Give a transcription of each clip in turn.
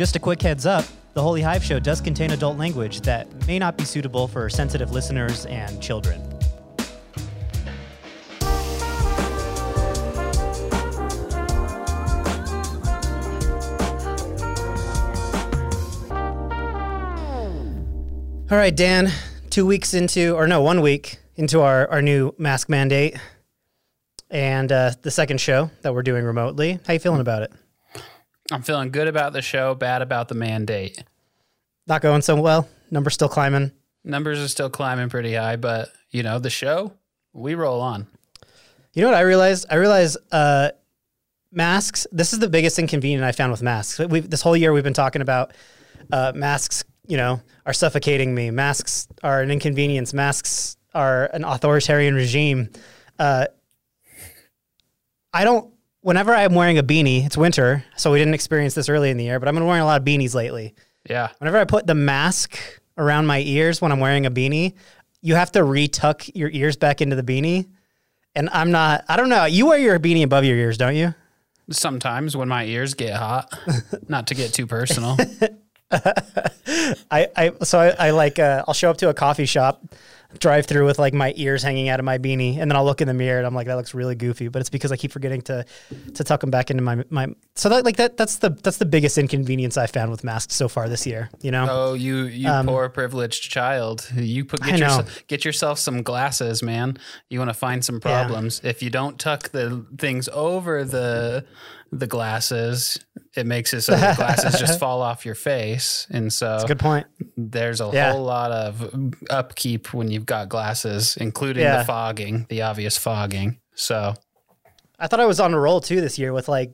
Just a quick heads up the Holy Hive Show does contain adult language that may not be suitable for sensitive listeners and children. All right, Dan, two weeks into, or no, one week into our, our new mask mandate and uh, the second show that we're doing remotely. How you feeling about it? I'm feeling good about the show, bad about the mandate. Not going so well. Numbers still climbing. Numbers are still climbing pretty high, but you know, the show, we roll on. You know what I realized? I realized uh, masks. This is the biggest inconvenience I found with masks. We've, this whole year we've been talking about uh, masks. You know, are suffocating me. Masks are an inconvenience. Masks are an authoritarian regime. Uh, I don't. Whenever I'm wearing a beanie, it's winter, so we didn't experience this early in the year. But I've been wearing a lot of beanies lately. Yeah. Whenever I put the mask around my ears when I'm wearing a beanie, you have to retuck your ears back into the beanie. And I'm not, I don't know. You wear your beanie above your ears, don't you? Sometimes when my ears get hot, not to get too personal. I, I, so I, I like, uh, I'll show up to a coffee shop drive through with like my ears hanging out of my beanie, and then I'll look in the mirror and I'm like, that looks really goofy. But it's because I keep forgetting to to tuck them back into my my. So that like that that's the that's the biggest inconvenience I found with masks so far this year. You know. Oh, you you um, poor privileged child. You put get yourself get yourself some glasses, man. You want to find some problems. Yeah. If you don't tuck the things over the the glasses, it makes it so the glasses just fall off your face. And so That's a good point. There's a yeah. whole lot of upkeep when you've got glasses, including yeah. the fogging, the obvious fogging. So I thought I was on a roll too this year with like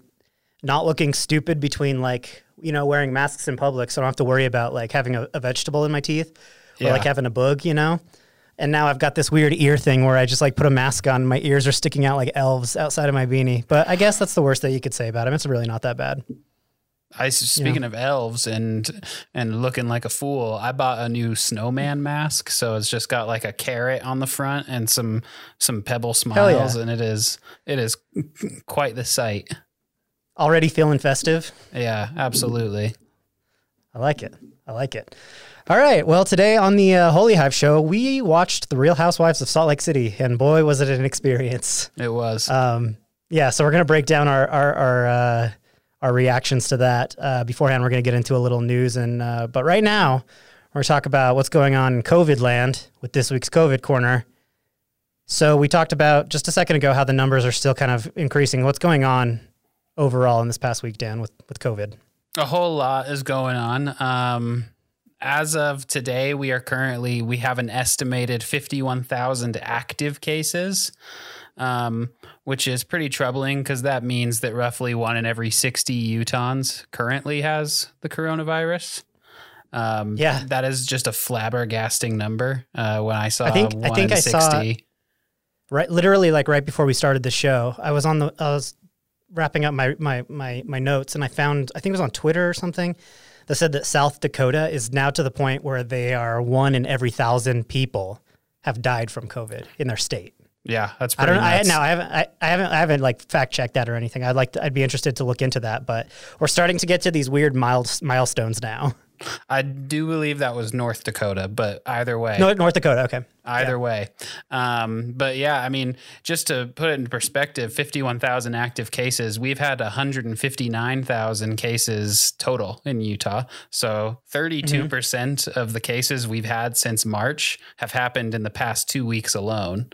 not looking stupid between like, you know, wearing masks in public so I don't have to worry about like having a, a vegetable in my teeth or yeah. like having a bug, you know? and now I've got this weird ear thing where I just like put a mask on. My ears are sticking out like elves outside of my beanie. But I guess that's the worst that you could say about him. It's really not that bad. I speaking of elves and and looking like a fool, I bought a new snowman mask. So it's just got like a carrot on the front and some some pebble smiles, yeah. and it is it is quite the sight. Already feeling festive. Yeah, absolutely. I like it. I like it. All right. Well, today on the uh, Holy Hive show, we watched The Real Housewives of Salt Lake City, and boy, was it an experience. It was. Um, yeah. So we're gonna break down our our our, uh, our reactions to that. Uh, beforehand, we're gonna get into a little news, and uh, but right now, we're gonna talk about what's going on in COVID land with this week's COVID corner. So we talked about just a second ago how the numbers are still kind of increasing. What's going on overall in this past week, Dan, with with COVID? A whole lot is going on. Um, as of today, we are currently we have an estimated fifty-one thousand active cases, um, which is pretty troubling because that means that roughly one in every sixty Utahns currently has the coronavirus. Um, yeah, that is just a flabbergasting number. Uh, when I saw, I think I think I 60. saw right, literally like right before we started the show. I was on the I was wrapping up my my my my notes and I found I think it was on Twitter or something that said that South Dakota is now to the point where they are one in every thousand people have died from COVID in their state. Yeah, that's pretty. I don't know. I, no, I haven't. I, I, haven't. I haven't like fact checked that or anything. I'd like. To, I'd be interested to look into that. But we're starting to get to these weird mild milestones now. I do believe that was North Dakota, but either way. No, North Dakota, okay. Either yeah. way. Um, but yeah, I mean, just to put it in perspective 51,000 active cases, we've had 159,000 cases total in Utah. So 32% mm hmm of the cases we've had since March have happened in the past two weeks alone.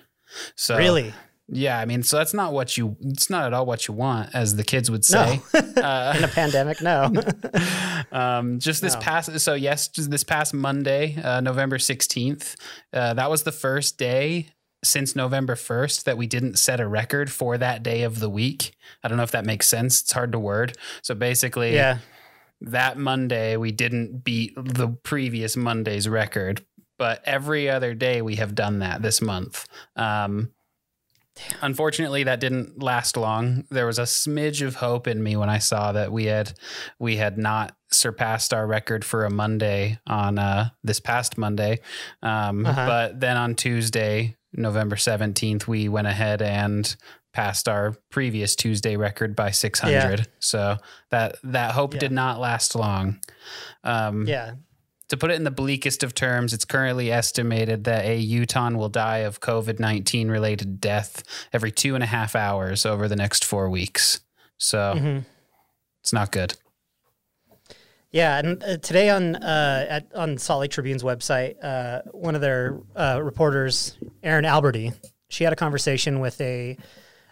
So really? Yeah, I mean, so that's not what you. It's not at all what you want, as the kids would say. No. uh, In a pandemic, no. um, just this no. past. So yes, just this past Monday, uh, November sixteenth. Uh, that was the first day since November first that we didn't set a record for that day of the week. I don't know if that makes sense. It's hard to word. So basically, yeah. That Monday, we didn't beat the previous Monday's record, but every other day we have done that this month. Um, Unfortunately, that didn't last long. There was a smidge of hope in me when I saw that we had we had not surpassed our record for a Monday on uh, this past Monday. Um, uh-huh. But then on Tuesday, November seventeenth, we went ahead and passed our previous Tuesday record by 600. Yeah. So that that hope yeah. did not last long. Um, yeah. To put it in the bleakest of terms, it's currently estimated that a Utahn will die of COVID 19 related death every two and a half hours over the next four weeks. So mm-hmm. it's not good. Yeah, and uh, today on uh, at, on Salt Lake Tribune's website, uh, one of their uh, reporters, Erin Alberty, she had a conversation with a,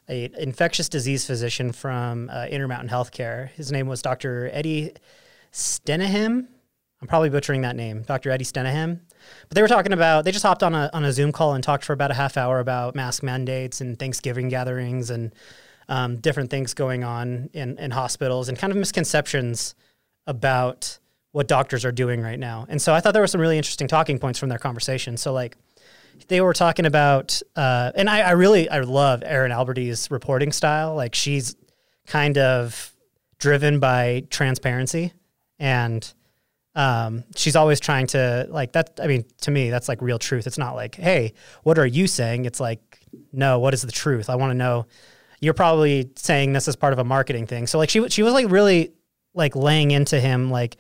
a infectious disease physician from uh, Intermountain Healthcare. His name was Dr. Eddie Stenehjem. I'm probably butchering that name, Dr. Eddie Stenehjem. But they were talking about they just hopped on a on a Zoom call and talked for about a half hour about mask mandates and Thanksgiving gatherings and um, different things going on in, in hospitals and kind of misconceptions about what doctors are doing right now. And so I thought there were some really interesting talking points from their conversation. So like they were talking about, uh, and I, I, really I love Erin Alberty's reporting style. Like she's kind of driven by transparency, and um, she's always trying to like that. I mean, to me, that's like real truth. It's not like, hey, what are you saying? It's like, no, what is the truth? I want to know. You're probably saying this as part of a marketing thing. So like she she was like really like laying into him like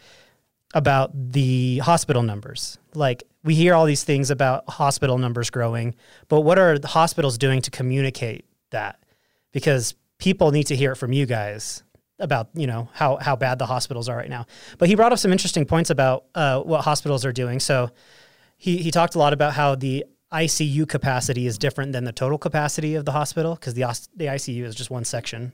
about the hospital numbers. Like we hear all these things about hospital numbers growing, but what are the hospitals doing to communicate that? Because people need to hear it from you guys about you know how how bad the hospitals are right now. But he brought up some interesting points about uh, what hospitals are doing. So he he talked a lot about how the ICU capacity is different than the total capacity of the hospital because the the ICU is just one section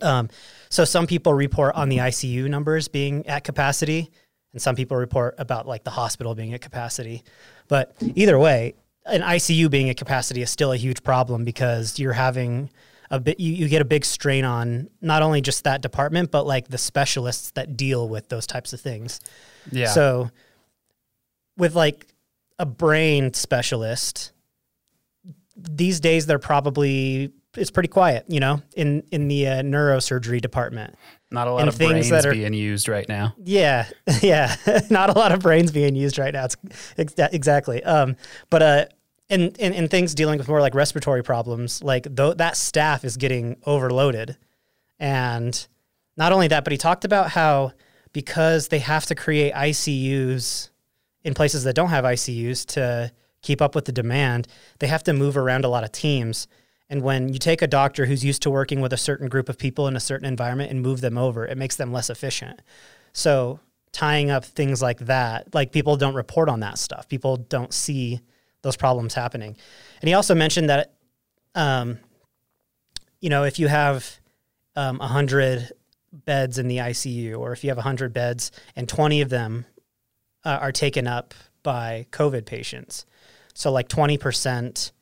um, so some people report on the ICU numbers being at capacity, and some people report about like the hospital being at capacity. But either way, an ICU being at capacity is still a huge problem because you're having a bit you, you get a big strain on not only just that department but like the specialists that deal with those types of things. Yeah. So with like a brain specialist, these days they're probably it's pretty quiet, you know, in in the uh, neurosurgery department. Not a lot and of things brains that are, being used right now. Yeah, yeah, not a lot of brains being used right now. It's exactly. Um, but uh, in, in in things dealing with more like respiratory problems, like th- that staff is getting overloaded, and not only that, but he talked about how because they have to create ICUs in places that don't have ICUs to keep up with the demand, they have to move around a lot of teams and when you take a doctor who's used to working with a certain group of people in a certain environment and move them over, it makes them less efficient. So tying up things like that, like people don't report on that stuff. People don't see those problems happening. And he also mentioned that, um, you know, if you have um, 100 beds in the ICU, or if you have 100 beds and 20 of them uh, are taken up by COVID patients, so like 20%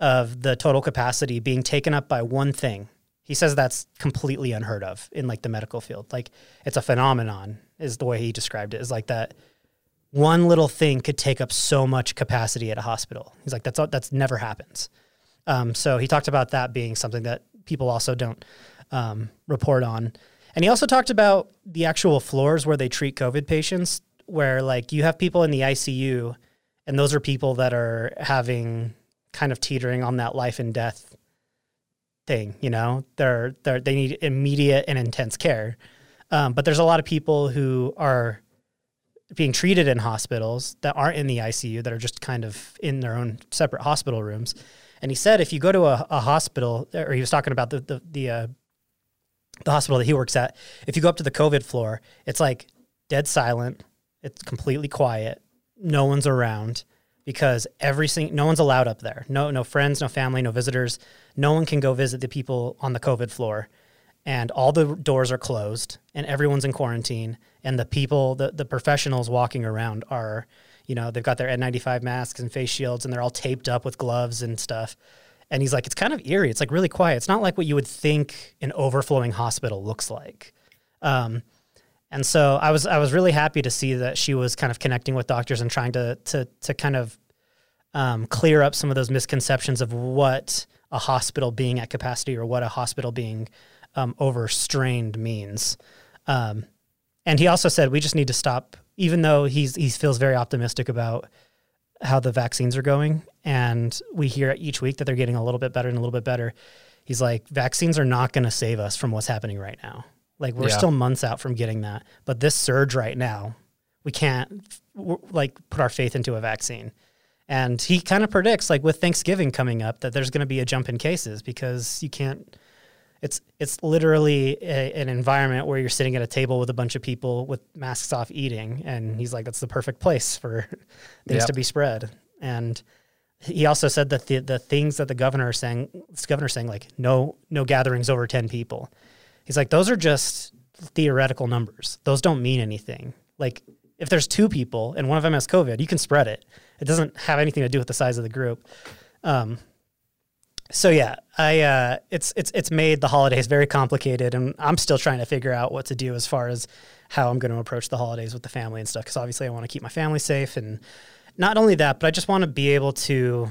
of the total capacity being taken up by one thing. He says that's completely unheard of in like the medical field. Like it's a phenomenon is the way he described it. Is like that one little thing could take up so much capacity at a hospital. He's like that's that's never happens. Um, so he talked about that being something that people also don't um, report on. And he also talked about the actual floors where they treat COVID patients, where like you have people in the ICU, and those are people that are having kind of teetering on that life and death thing. You know, they're they they need immediate and intense care. Um, but there's a lot of people who are being treated in hospitals that aren't in the ICU that are just kind of in their own separate hospital rooms. And he said if you go to a, a hospital, or he was talking about the the the, uh, the hospital that he works at. If you go up to the COVID floor, it's like dead silent. It's completely quiet. No one's around because every single no one's allowed up there. No no friends, no family, no visitors. No one can go visit the people on the COVID floor. And all the doors are closed and everyone's in quarantine and the people the, the professionals walking around are you know, they've got their N95 masks and face shields and they're all taped up with gloves and stuff. And he's like, it's kind of eerie. It's like really quiet. It's not like what you would think an overflowing hospital looks like. Um, and so I was I was really happy to see that she was kind of connecting with doctors and trying to to to kind of um, clear up some of those misconceptions of what a hospital being at capacity or what a hospital being um, overstrained means. Um, and he also said we just need to stop, even though he's he feels very optimistic about how the vaccines are going, and we hear each week that they're getting a little bit better and a little bit better. He's like, vaccines are not going to save us from what's happening right now. Like we're Yeah. still months out from getting that, but this surge right now, we can't like put our faith into a vaccine. And he kind of predicts, like with Thanksgiving coming up, that there's going to be a jump in cases because you can't. It's it's literally a, an environment where you're sitting at a table with a bunch of people with masks off eating, and he's like, that's the perfect place for things Yep. to be spread. And he also said that the the things that the governor is saying, this governor saying like no no gatherings over ten people. He's like those are just theoretical numbers. Those don't mean anything. Like if there's two people and one of them has COVID, you can spread it. It doesn't have anything to do with the size of the group. Um, so yeah, I uh, it's it's it's made the holidays very complicated, and I'm still trying to figure out what to do as far as how I'm going to approach the holidays with the family and stuff. Because obviously, I want to keep my family safe, and not only that, but I just want to be able to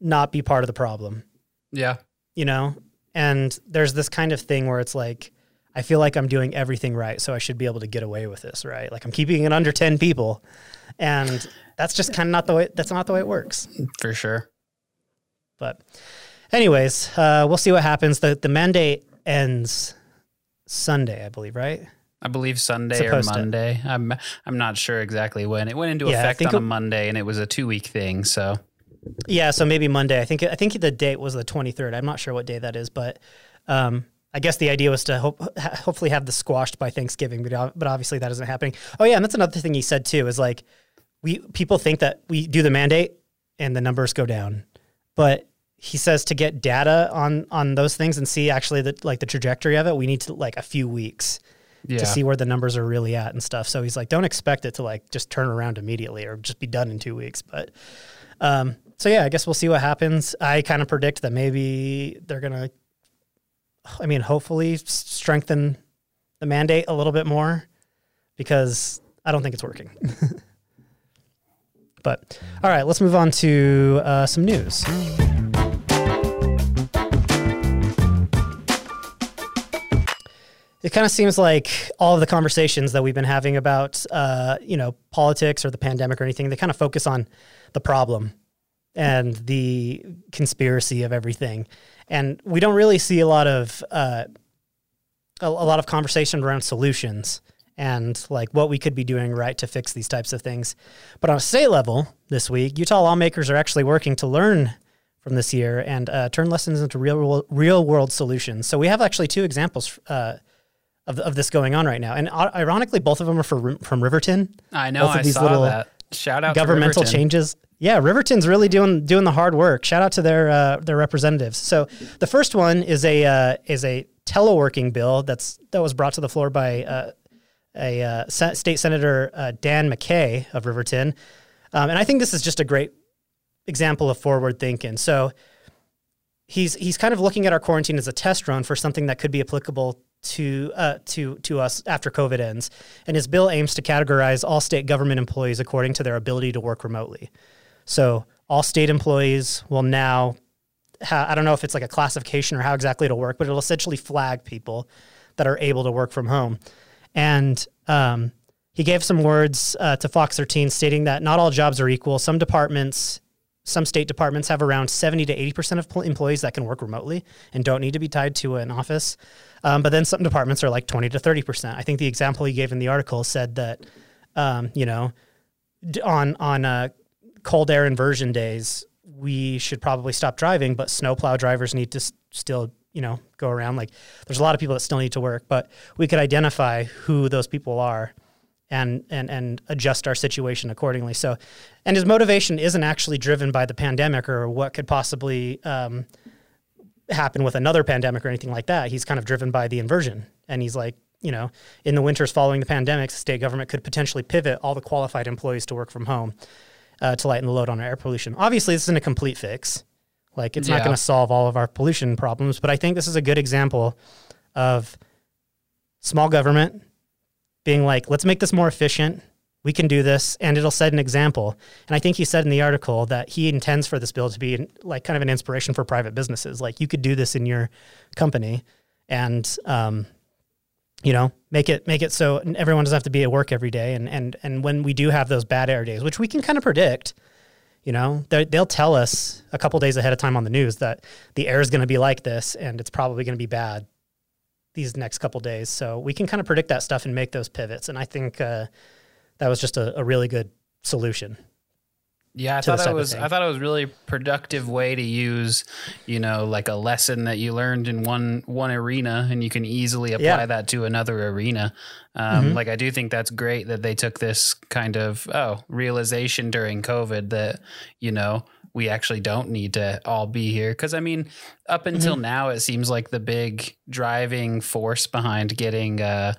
not be part of the problem Yeah. you know? And there's this kind of thing where it's like, I feel like I'm doing everything right, so I should be able to get away with this, right? Like I'm keeping it under 10 people. And that's just kind of not the way that's not the way it works. For sure. But anyways, uh, we'll see what happens. The the mandate ends Sunday, I believe, right? I believe Sunday or Supposed to. Monday. I'm I'm not sure exactly when. It went into Yeah, effect on a Monday and it was a two week thing. So Yeah, so maybe Monday. I think I think the date was the 23rd. I'm not sure what day that is, but um, I guess the idea was to hope, hopefully have the squashed by Thanksgiving, but but obviously that isn't happening. Oh yeah, and that's another thing he said too is like we people think that we do the mandate and the numbers go down, but he says to get data on on those things and see actually the like the trajectory of it, we need to like a few weeks yeah. to see where the numbers are really at and stuff. So he's like, don't expect it to like just turn around immediately or just be done in two weeks. But um, so yeah, I guess we'll see what happens. I kind of predict that maybe they're gonna, I mean, hopefully strengthen the mandate a little bit more because I don't think it's working. but all right, let's move on to uh, some news. It kind of seems like all of the conversations that we've been having about uh, you know politics or the pandemic or anything they kind of focus on the problem and the conspiracy of everything. And we don't really see a lot of uh, a, a lot of conversation around solutions and like what we could be doing right to fix these types of things. But on a state level this week utah lawmakers are actually working to learn from this year and uh, turn lessons into real real world solutions. So we have actually two examples uh, of, of this going on right now. And uh, ironically, both of them are for, from Riverton. I know. both of I these saw little that. Shout out to Governmental changes. Yeah, Riverton's really doing doing the hard work. Shout out to their uh, their representatives. So the first one is a uh, is a teleworking bill that's that was brought to the floor by uh, a uh, state senator uh, Dan McCay of Riverton, um, and I think this is just a great example of forward thinking. So he's he's kind of looking at our quarantine as a test run for something that could be applicable to uh, to to us after COVID ends. And his bill aims to categorize all state government employees according to their ability to work remotely. So all state employees will now ha- I don't know if it's like a classification or how exactly it'll work, but it'll essentially flag people that are able to work from home. And um, he gave some words uh, to Fox 13 stating that not all jobs are equal. Some departments, some state departments have around 70 to 80% of employees that can work remotely and don't need to be tied to an office. Um, but then some departments are like 20 to 30%. I think the example he gave in the article said that, um, you know, on, on uh, cold air inversion days, we should probably stop driving, but snowplow drivers need to s- still, you know, go around. Like there's a lot of people that still need to work, but we could identify who those people are and and and adjust our situation accordingly. So, and his motivation isn't actually driven by the pandemic or what could possibly um, happen with another pandemic or anything like that. He's kind of driven by the inversion, and he's like, you know, in the winters following the pandemic, the state government could potentially pivot all the qualified employees to work from home uh, to lighten the load on our air pollution. Obviously, this isn't a complete fix. Like, it's not going to solve all of our pollution problems, but I think this is a good example of small government being like, let's make this more efficient. We can do this, and it'll set an example. And I think he said in the article that he intends for this bill to be like kind of an inspiration for private businesses. Like you could do this in your company, and um, you know, make it make it so everyone doesn't have to be at work every day. And and and when we do have those bad air days, which we can kind of predict, you know, they'll tell us a couple days ahead of time on the news that the air is going to be like this, and it's probably going to be bad these next couple days. So we can kind of predict that stuff and make those pivots. And I think uh, that was just a, a really good solution. Yeah, I thought it was. I thought it was really productive way to use, you know, like a lesson that you learned in one one arena, and you can easily apply yeah. that to another arena. Um, mm-hmm. Like I do think that's great that they took this kind of oh realization during COVID that you know we actually don't need to all be here because I mean, up until mm-hmm. now, it seems like the big driving force behind getting. Uh,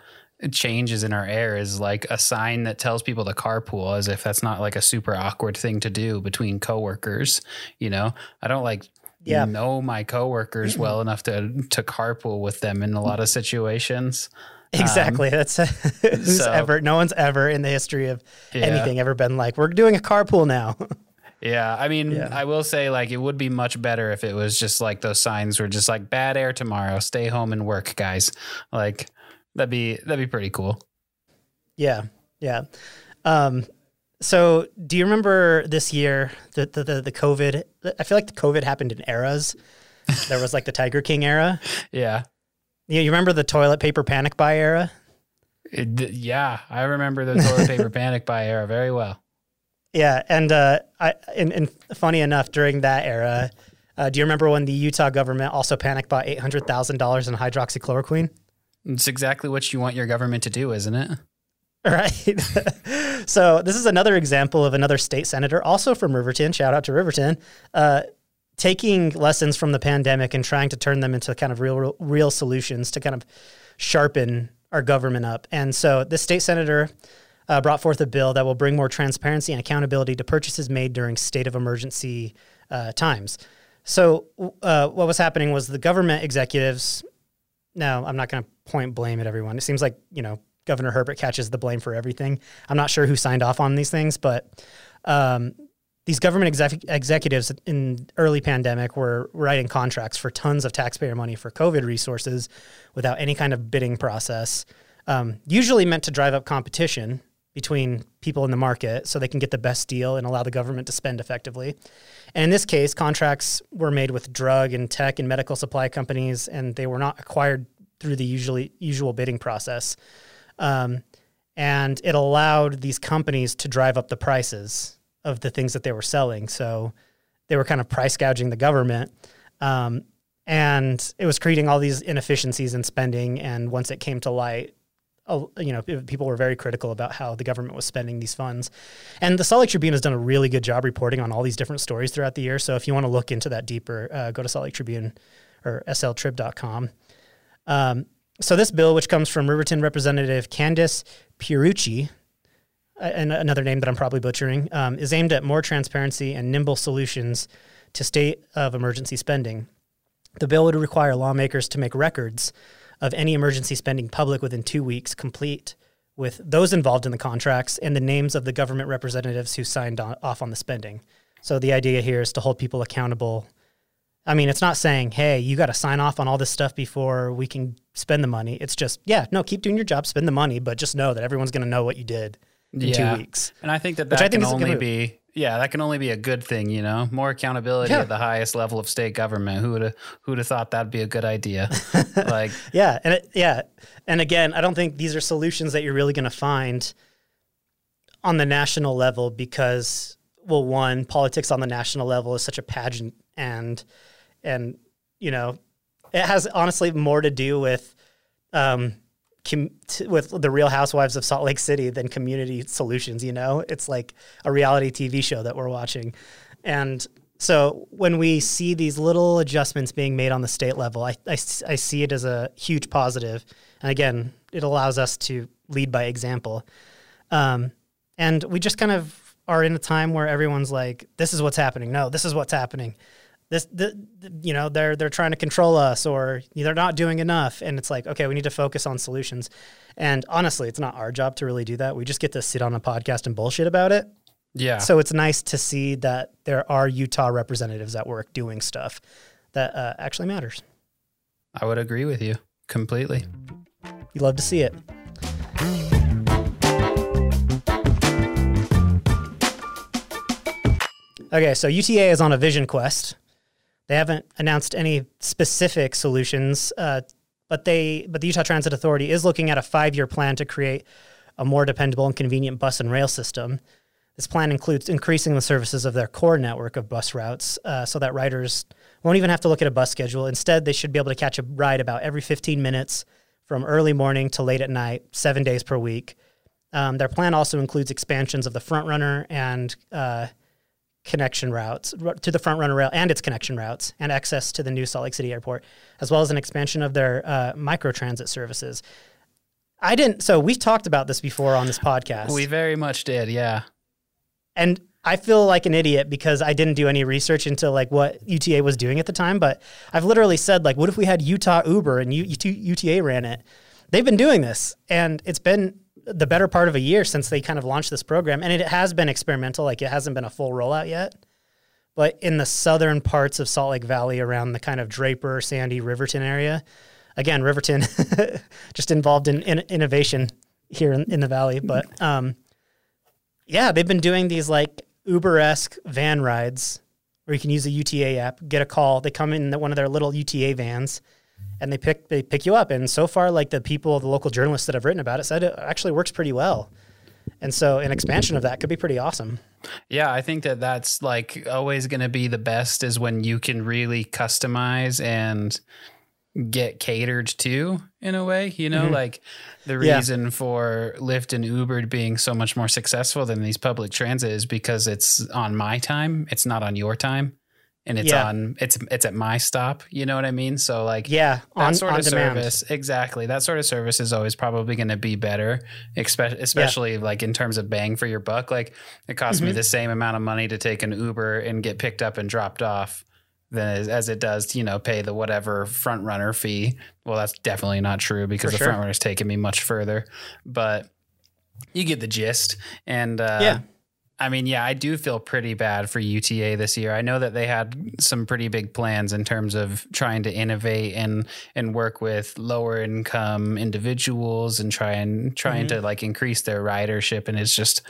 changes in our air is like a sign that tells people to carpool as if that's not like a super awkward thing to do between coworkers you know i don't like yeah. know my coworkers well enough to to carpool with them in a lot of situations exactly um, that's who's so, ever no one's ever in the history of yeah. anything ever been like we're doing a carpool now Yeah, I mean, yeah. I will say like it would be much better if it was just like those signs were just like bad air tomorrow, stay home and work, guys. Like That'd be that'd be pretty cool. Yeah, yeah. Um, so, do you remember this year the, the the the COVID? I feel like the COVID happened in eras. there was like the Tiger King era. Yeah. Yeah, you remember the toilet paper panic buy era? It, yeah, I remember the toilet paper panic buy era very well. Yeah, and uh, I and, and funny enough, during that era, uh, do you remember when the Utah government also panic bought eight hundred thousand dollars in hydroxychloroquine? It's exactly what you want your government to do, isn't it? Right. so this is another example of another state senator, also from Riverton. Shout out to Riverton, uh, taking lessons from the pandemic and trying to turn them into kind of real, real solutions to kind of sharpen our government up. And so this state senator uh, brought forth a bill that will bring more transparency and accountability to purchases made during state of emergency uh, times. So uh, what was happening was the government executives no, I'm not going to point blame at everyone. It seems like, you know, Governor Herbert catches the blame for everything. I'm not sure who signed off on these things, but um, these government exec- executives in early pandemic were writing contracts for tons of taxpayer money for COVID resources without any kind of bidding process, um, usually meant to drive up competition between people in the market so they can get the best deal and allow the government to spend effectively. And in this case, contracts were made with drug and tech and medical supply companies, and they were not acquired through the usually usual bidding process. Um, and it allowed these companies to drive up the prices of the things that they were selling. So they were kind of price gouging the government. Um, and it was creating all these inefficiencies in spending. And once it came to light, you know, people were very critical about how the government was spending these funds. And the Salt Lake Tribune has done a really good job reporting on all these different stories throughout the year. So if you want to look into that deeper, uh, go to Salt Lake Tribune or sltrib.com. Um, so this bill, which comes from Riverton Representative Candice Pierucci, and another name that I'm probably butchering, um, is aimed at more transparency and nimble solutions to state of emergency spending. The bill would require lawmakers to make records of any emergency spending public within two weeks, complete with those involved in the contracts and the names of the government representatives who signed on, off on the spending. So the idea here is to hold people accountable. I mean, it's not saying, hey, you got to sign off on all this stuff before we can spend the money. It's just, yeah, no, keep doing your job, spend the money, but just know that everyone's going to know what you did in yeah. two weeks. And I think that that I think can only be yeah, that can only be a good thing, you know. More accountability yeah. at the highest level of state government. Who would have who'd have thought that'd be a good idea? like, yeah, and it, yeah, and again, I don't think these are solutions that you're really going to find on the national level because, well, one, politics on the national level is such a pageant, and and you know, it has honestly more to do with um, com- t- with the Real Housewives of Salt Lake City than Community Solutions. You know, it's like a reality TV show that we're watching, and so when we see these little adjustments being made on the state level, I, I, I see it as a huge positive. And again, it allows us to lead by example. Um, and we just kind of are in a time where everyone's like, this is what's happening. No, this is what's happening this the, you know they're they're trying to control us or they're not doing enough. And it's like okay we need to focus on solutions. And honestly it's not our job to really do that. We just get to sit on a podcast and bullshit about it. Yeah. So it's nice to see that there are utah representatives at work doing stuff that uh, actually matters. I would agree with you completely. You love to see it. Okay, so UTA is on a vision quest. They haven't announced any specific solutions, uh, but they but the Utah Transit Authority is looking at a five year plan to create a more dependable and convenient bus and rail system. This plan includes increasing the services of their core network of bus routes uh, so that riders won't even have to look at a bus schedule. Instead, they should be able to catch a ride about every 15 minutes from early morning to late at night, seven days per week. Um, their plan also includes expansions of the FrontRunner and uh, connection routes to the FrontRunner rail and its connection routes and access to the new Salt Lake City airport, as well as an expansion of their uh, microtransit services. I didn't, so we've talked about this before on this podcast. We very much did, yeah. And I feel like an idiot because I didn't do any research into like what UTA was doing at the time. But I've literally said like, what if we had Utah Uber and U- UTA ran it? They've been doing this, and it's been the better part of a year since they kind of launched this program, and it has been experimental. Like it hasn't been a full rollout yet. But in the southern parts of Salt Lake Valley, around the kind of Draper, Sandy, Riverton area, again, Riverton, just involved in, in innovation here in, in, the valley. But um, yeah, they've been doing these like Uber esque van rides where you can use the UTA app, get a call. They come in one of their little UTA vans and they pick they pick you up. And so far, like the people, the local journalists that have written about it said it actually works pretty well. And so an expansion of that could be pretty awesome. Yeah, I think that that's like always going to be the best is when you can really customize and get catered to in a way, you know, mm-hmm. like the reason yeah. for Lyft and Uber being so much more successful than these public transit is because it's on my time, it's not on your time. And it's yeah. on it's it's at my stop, you know what I mean? So like yeah, that on, sort on of demand. service, exactly. That sort of service is always probably going to be better, especially yeah. like in terms of bang for your buck. Like it costs mm-hmm. me the same amount of money to take an Uber and get picked up and dropped off than as, as, it does to, you know, pay the whatever FrontRunner fee. Well, that's definitely not true because For the sure. FrontRunner's taking me much further, but you get the gist. And, uh, yeah. I mean, yeah, I do feel pretty bad for UTA this year. I know that they had some pretty big plans in terms of trying to innovate and and work with lower income individuals and try and trying mm-hmm. to like increase their ridership, and it's just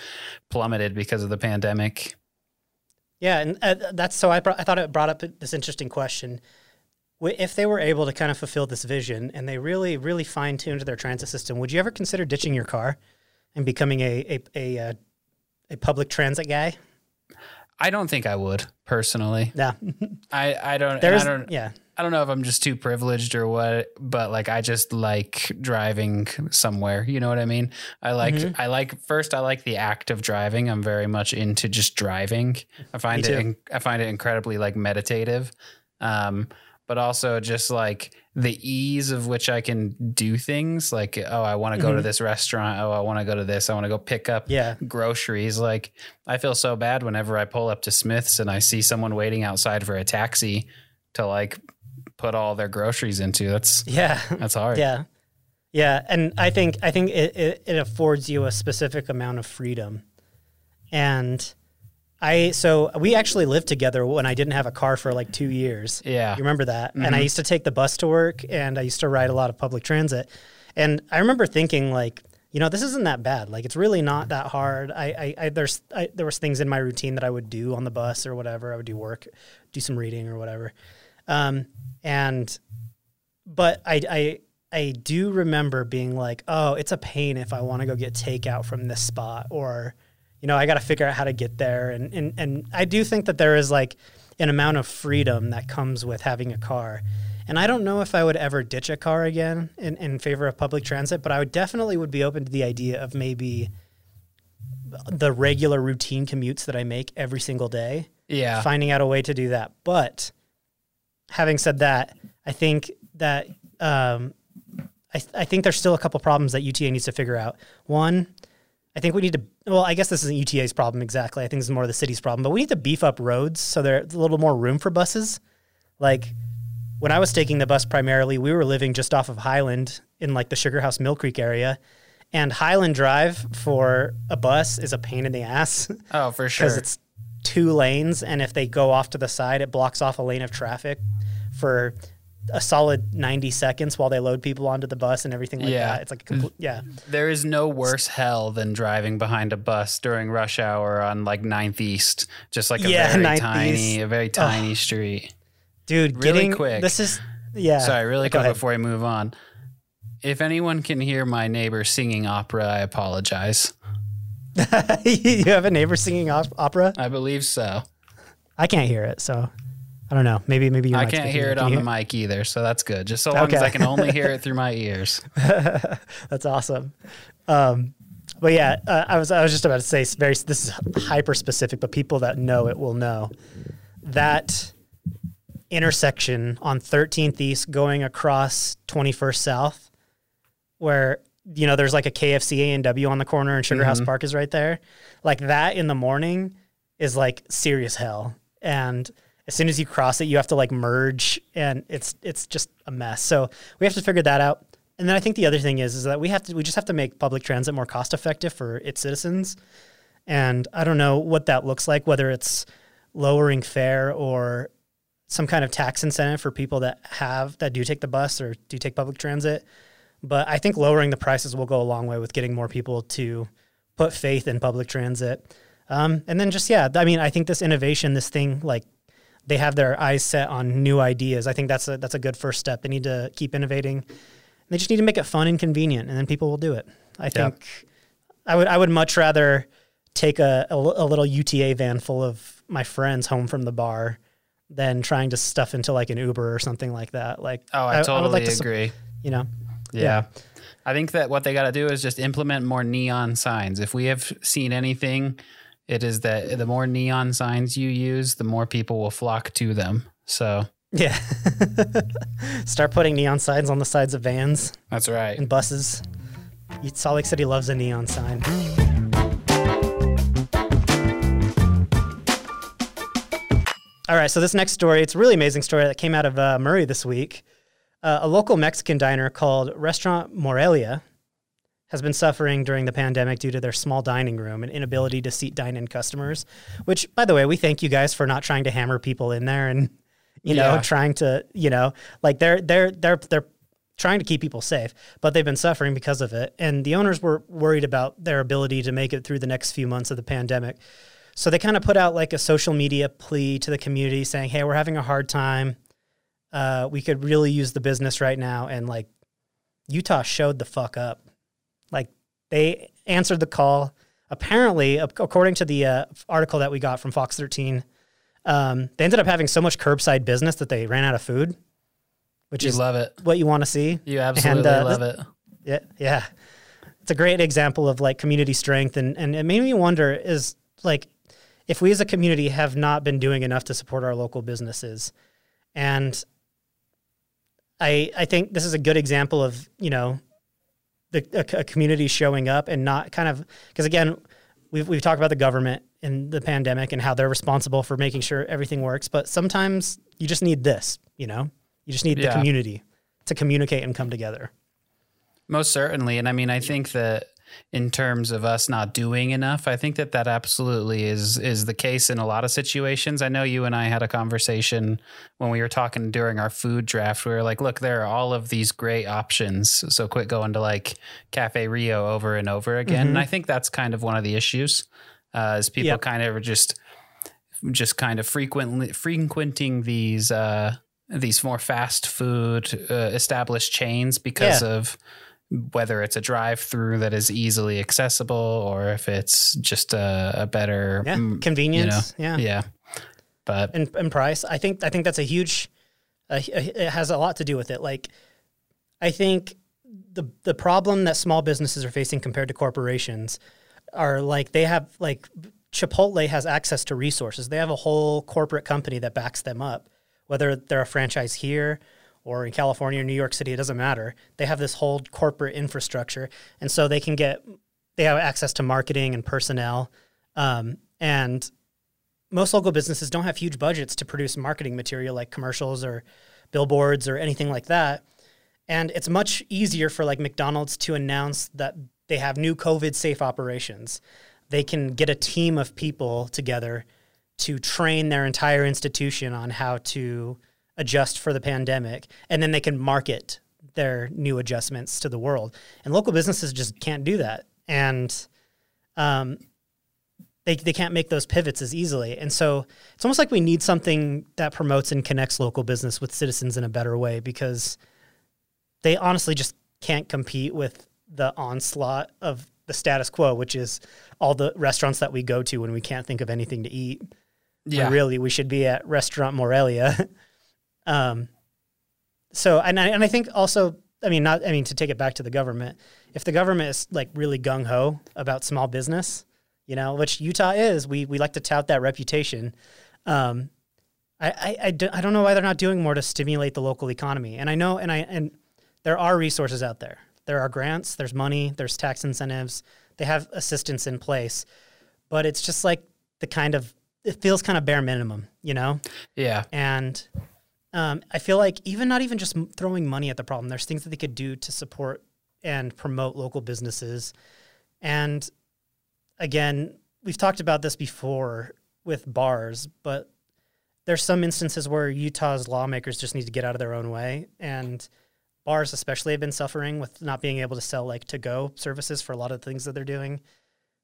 plummeted because of the pandemic. Yeah, and uh, that's so I, brought, I thought it brought up this interesting question. If they were able to kind of fulfill this vision and they really, really fine tuned their transit system, would you ever consider ditching your car and becoming a a, a, a, uh, a public transit guy? I don't think I would personally. Yeah, I I don't. There's I don't, yeah. I don't know if I'm just too privileged or what, but like I just like driving somewhere. You know what I mean? I like mm-hmm. I like first I like the act of driving. I'm very much into just driving. I find it I find it incredibly like meditative. Um, but also just like the ease of which I can do things. Like, oh, I want to go mm-hmm. to this restaurant. Oh, I want to go to this. I want to go pick up yeah. groceries. Like, I feel so bad whenever I pull up to Smith's and I see someone waiting outside for a taxi to like put all their groceries into. That's yeah, that's hard. Yeah, yeah, and I think I think it, it, it affords you a specific amount of freedom, and I so we actually lived together when I didn't have a car for like two years. Yeah, you remember that? Mm-hmm. And I used to take the bus to work, and I used to ride a lot of public transit, and I remember thinking like you know, this isn't that bad. Like, it's really not that hard. I, I, I there's, I, there was things in my routine that I would do on the bus or whatever. I would do work, do some reading or whatever. Um, and but I I I do remember being like, oh, it's a pain if I want to go get takeout from this spot, or you know, I got to figure out how to get there. And and and I do think that there is like an amount of freedom that comes with having a car. And I don't know if I would ever ditch a car again in, in favor of public transit, but I would definitely would be open to the idea of maybe the regular routine commutes that I make every single day. Yeah. Finding out a way to do that. But having said that, I think that um, I, th- I think there's still a couple problems that UTA needs to figure out. One, I think we need to. Well, I guess this isn't UTA's problem exactly. I think this is more of the city's problem. But we need to beef up roads so there's a little more room for buses. Like when I was taking the bus primarily, we were living just off of Highland in like the Sugar House Mill Creek area. And Highland Drive for a bus is a pain in the ass. Oh, for sure. Because it's two lanes, and if they go off to the side, it blocks off a lane of traffic for a solid 90 seconds while they load people onto the bus and everything like Yeah. that. It's like a complete, yeah. There is no worse hell than driving behind a bus during rush hour on like 9th East, just like a Yeah, very tiny, East. a very tiny street. Dude, Really getting quick. This is yeah. Sorry, really Go quick ahead. before I move on. If anyone can hear my neighbor singing opera, I apologize. you have a neighbor singing op- opera? I believe so. I can't hear it, so I don't know. Maybe maybe you I can't hear it on the mic either, so that's good. Just so long as I can only hear it through my ears. That's awesome. Um, but yeah, uh, I was I was just about to say very this is hyper specific, but people that know it will know that intersection on 13th East going across 21st South, where you know there's like a KFC A and W on the corner and Sugar House Park is right there. Like that in the morning is like serious hell, and as soon as you cross it, you have to like merge, and it's it's just a mess. So we have to figure that out. And then I think the other thing is is that we have to we just have to make public transit more cost effective for its citizens. And I don't know what that looks like, whether it's lowering fare or some kind of tax incentive for people that have that do take the bus or do take public transit. But I think lowering the prices will go a long way with getting more people to put faith in public transit. Um, and then just yeah, I mean, I think this innovation, this thing, like they have their eyes set on new ideas. I think that's a that's a good first step. They need to keep innovating. They just need to make it fun and convenient, and then people will do it. I think I would I would much rather take a, a, a little UTA van full of my friends home from the bar than trying to stuff into like an Uber or something like that. Like Oh, I, would totally like to agree. you know, Yeah. I think that what they got to do is just implement more neon signs. If we have seen anything, it is that the more neon signs you use, the more people will flock to them. So yeah. Start putting neon signs on the sides of vans that's right. and buses. Salt Lake City loves a neon sign. All right, so this next story, it's a really amazing story that came out of uh, Murray this week. Uh, a local Mexican diner called Restaurant Morelia has been suffering during the pandemic due to their small dining room and inability to seat dine-in customers. Which, by the way, we thank you guys for not trying to hammer people in there and you know Yeah. trying to you know like they're they're they're they're trying to keep people safe, but they've been suffering because of it. And the owners were worried about their ability to make it through the next few months of the pandemic. So they kind of put out like a social media plea to the community saying, "Hey, we're having a hard time. Uh, we could really use the business right now." And like Utah showed the fuck up. They answered the call. Apparently, according to the uh, article that we got from Fox 13, um, they ended up having so much curbside business that they ran out of food, which You is love it. what you want to see. You absolutely uh, love it. Yeah, yeah. It's a great example of like community strength, and and it made me wonder is like if we as a community have not been doing enough to support our local businesses, and I I think this is a good example of you know the a, a community showing up and not kind of because again we've we've talked about the government and the pandemic and how they're responsible for making sure everything works, but sometimes you just need this, you know, you just need the community to communicate and come together. Most certainly. And I mean, I think that in terms of us not doing enough, I think that that absolutely is is the case in a lot of situations. I know you and I had a conversation when we were talking during our food draft. We were like, look, there are all of these great options. So quit going to like Cafe Rio over and over again. And I think that's kind of one of the issues. Uh, is people Yep. kind of just just kind of frequently frequenting these uh these more fast food uh, established chains because Yeah. of whether it's a drive through that is easily accessible or if it's just a, a better Yeah, mm, convenience. Yeah, yeah but and and price. I think I think that's a huge. Uh, it has a lot to do with it. Like, I think the the problem that small businesses are facing compared to corporations are like they have like Chipotle has access to resources. They have a whole corporate company that backs them up. Whether they're a franchise here or in California or New York City, it doesn't matter. They have this whole corporate infrastructure, and so they can get they have access to marketing and personnel. Um, and most local businesses don't have huge budgets to produce marketing material like commercials or billboards or anything like that. And it's much easier for like McDonald's to announce that they have new COVID safe operations. They can get a team of people together to train their entire institution on how to adjust for the pandemic, and then they can market their new adjustments to the world. And local businesses just can't do that, and um, they they can't make those pivots as easily. And so it's almost like we need something that promotes and connects local business with citizens in a better way because they honestly just can't compete with the onslaught of the status quo, which is all the restaurants that we go to when we can't think of anything to eat. Yeah. really, we should be at Restaurant Morelia. um, so, and I, and I think also, I mean, not, I mean, to take it back to the government, if the government is like really gung ho about small business, you know, which Utah is, we, we like to tout that reputation. Um, I, I, I, do, I don't know why they're not doing more to stimulate the local economy. And I know, and I, and there are resources out there. There are grants, there's money, there's tax incentives, they have assistance in place, but it's just like the kind of it feels kind of bare minimum, you know? Yeah. And um, I feel like even not even just throwing money at the problem, there's things that they could do to support and promote local businesses. And again, we've talked about this before with bars, but there's some instances where Utah's lawmakers just need to get out of their own way and bars especially have been suffering with not being able to sell like to go services for a lot of things that they're doing.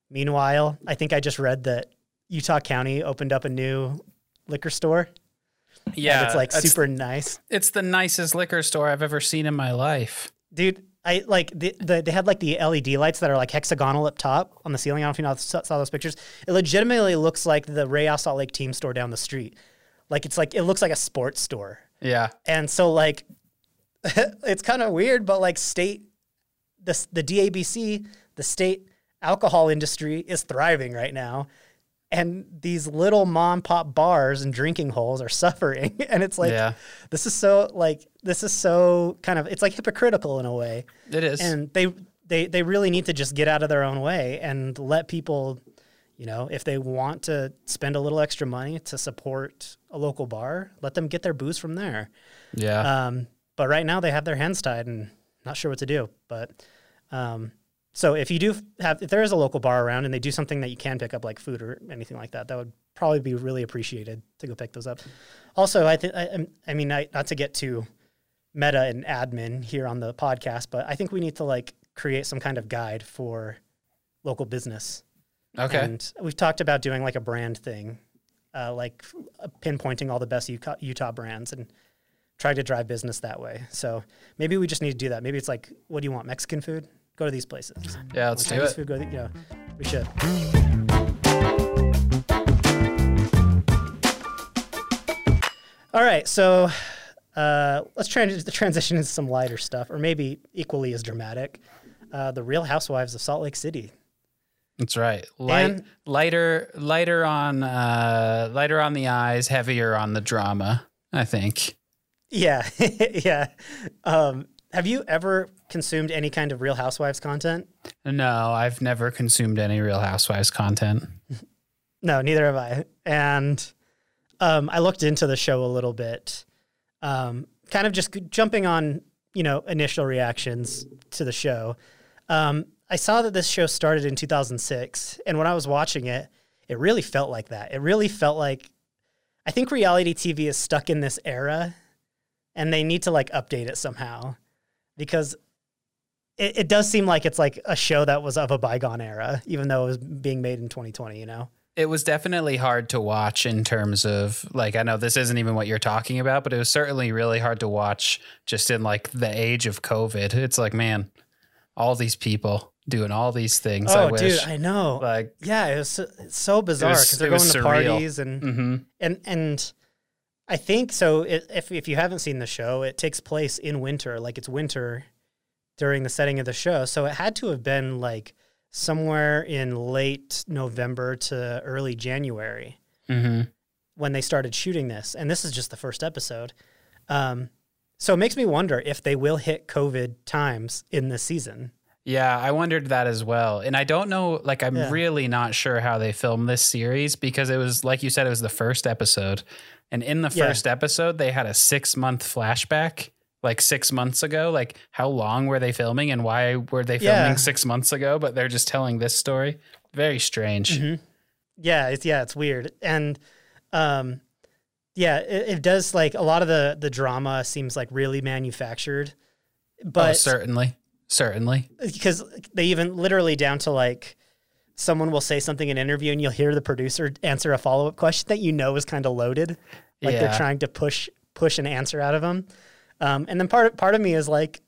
Meanwhile, I think I just read that Utah County opened up a new liquor store. Yeah, it's like super nice. It's the nicest liquor store I've ever seen in my life, dude. I like the, the, they had like the LED lights that are like hexagonal up top on the ceiling. I don't know if you know, saw those pictures. It legitimately looks like the Real Salt Lake team store down the street. Like it's like it looks like a sports store. Yeah. And so like it's kind of weird, but like state, the, the DABC, the state alcohol industry is thriving right now. And these little mom pop bars and drinking holes are suffering. And it's like, yeah. this is so like, this is so kind of, it's like hypocritical in a way. It is. And they, they, they really need to just get out of their own way and let people, you know, if they want to spend a little extra money to support a local bar, let them get their booze from there. Yeah. Um, but right now they have their hands tied and not sure what to do. But um, so if you do have, if there is a local bar around and they do something that you can pick up like food or anything like that, that would probably be really appreciated to go pick those up. Also, I think, I, I mean, I, not to get too meta and admin here on the podcast, but I think we need to like create some kind of guide for local business. Okay. And we've talked about doing like a brand thing, uh, like pinpointing all the best Utah brands and try to drive business that way. So maybe we just need to do that. Maybe it's like, what do you want? Mexican food? Go to these places. Yeah, let's do it. Food, go to, you know, we should. All right, so uh, let's try to transition into some lighter stuff, or maybe equally as dramatic. Uh, the Real Housewives of Salt Lake City. That's right. Light, and, lighter, lighter on, uh, lighter on the eyes, heavier on the drama. I think. Yeah, yeah. Um, have you ever consumed any kind of Real Housewives content? No, I've never consumed any Real Housewives content. no, neither have I. And um, I looked into the show a little bit, um, kind of just jumping on you know initial reactions to the show. Um, I saw that this show started in 2006, and when I was watching it, it really felt like that. It really felt like I think reality TV is stuck in this era and they need to like update it somehow because it, it does seem like it's like a show that was of a bygone era, even though it was being made in 2020, you know? It was definitely hard to watch in terms of like I know this isn't even what you're talking about, but it was certainly really hard to watch just in like the age of COVID. It's like, man, all these people doing all these things. Oh, I wish. dude, I know. Like, yeah, it was so, so bizarre because they're going surreal. to parties and mm-hmm. and and I think so. It, if if you haven't seen the show, it takes place in winter, like it's winter during the setting of the show. So it had to have been like somewhere in late November to early January mm-hmm. when they started shooting this. And this is just the first episode. Um, so it makes me wonder if they will hit COVID times in this season. Yeah, I wondered that as well. And I don't know, like, I'm yeah. really not sure how they filmed this series because it was, like you said, it was the first episode. And in the first yeah. episode, they had a six month flashback, like six months ago. Like, how long were they filming and why were they filming yeah. six months ago? But they're just telling this story. Very strange. Mm-hmm. Yeah, it's yeah, it's weird. And um, Yeah, it, it does like a lot of the the drama seems like really manufactured. oh, But certainly, certainly. because they even literally down to like someone will say something in an interview and you'll hear the producer answer a follow-up question that you know is kind of loaded like Yeah. they're trying to push push an answer out of them um, and then part part of me is like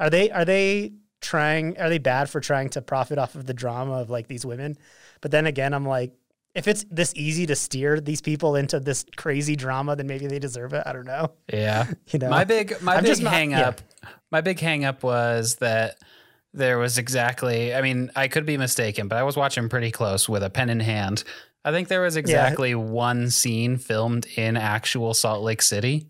are they are they trying are they bad for trying to profit off of the drama of like these women but then again i'm like if it's this easy to steer these people into this crazy drama then maybe they deserve it i don't know Yeah. you know My big my I'm big not- hang yeah. up my big hang up was that there was exactly I mean, I could be mistaken, but I was watching pretty close with a pen in hand. I think there was exactly one scene filmed in actual Salt Lake City.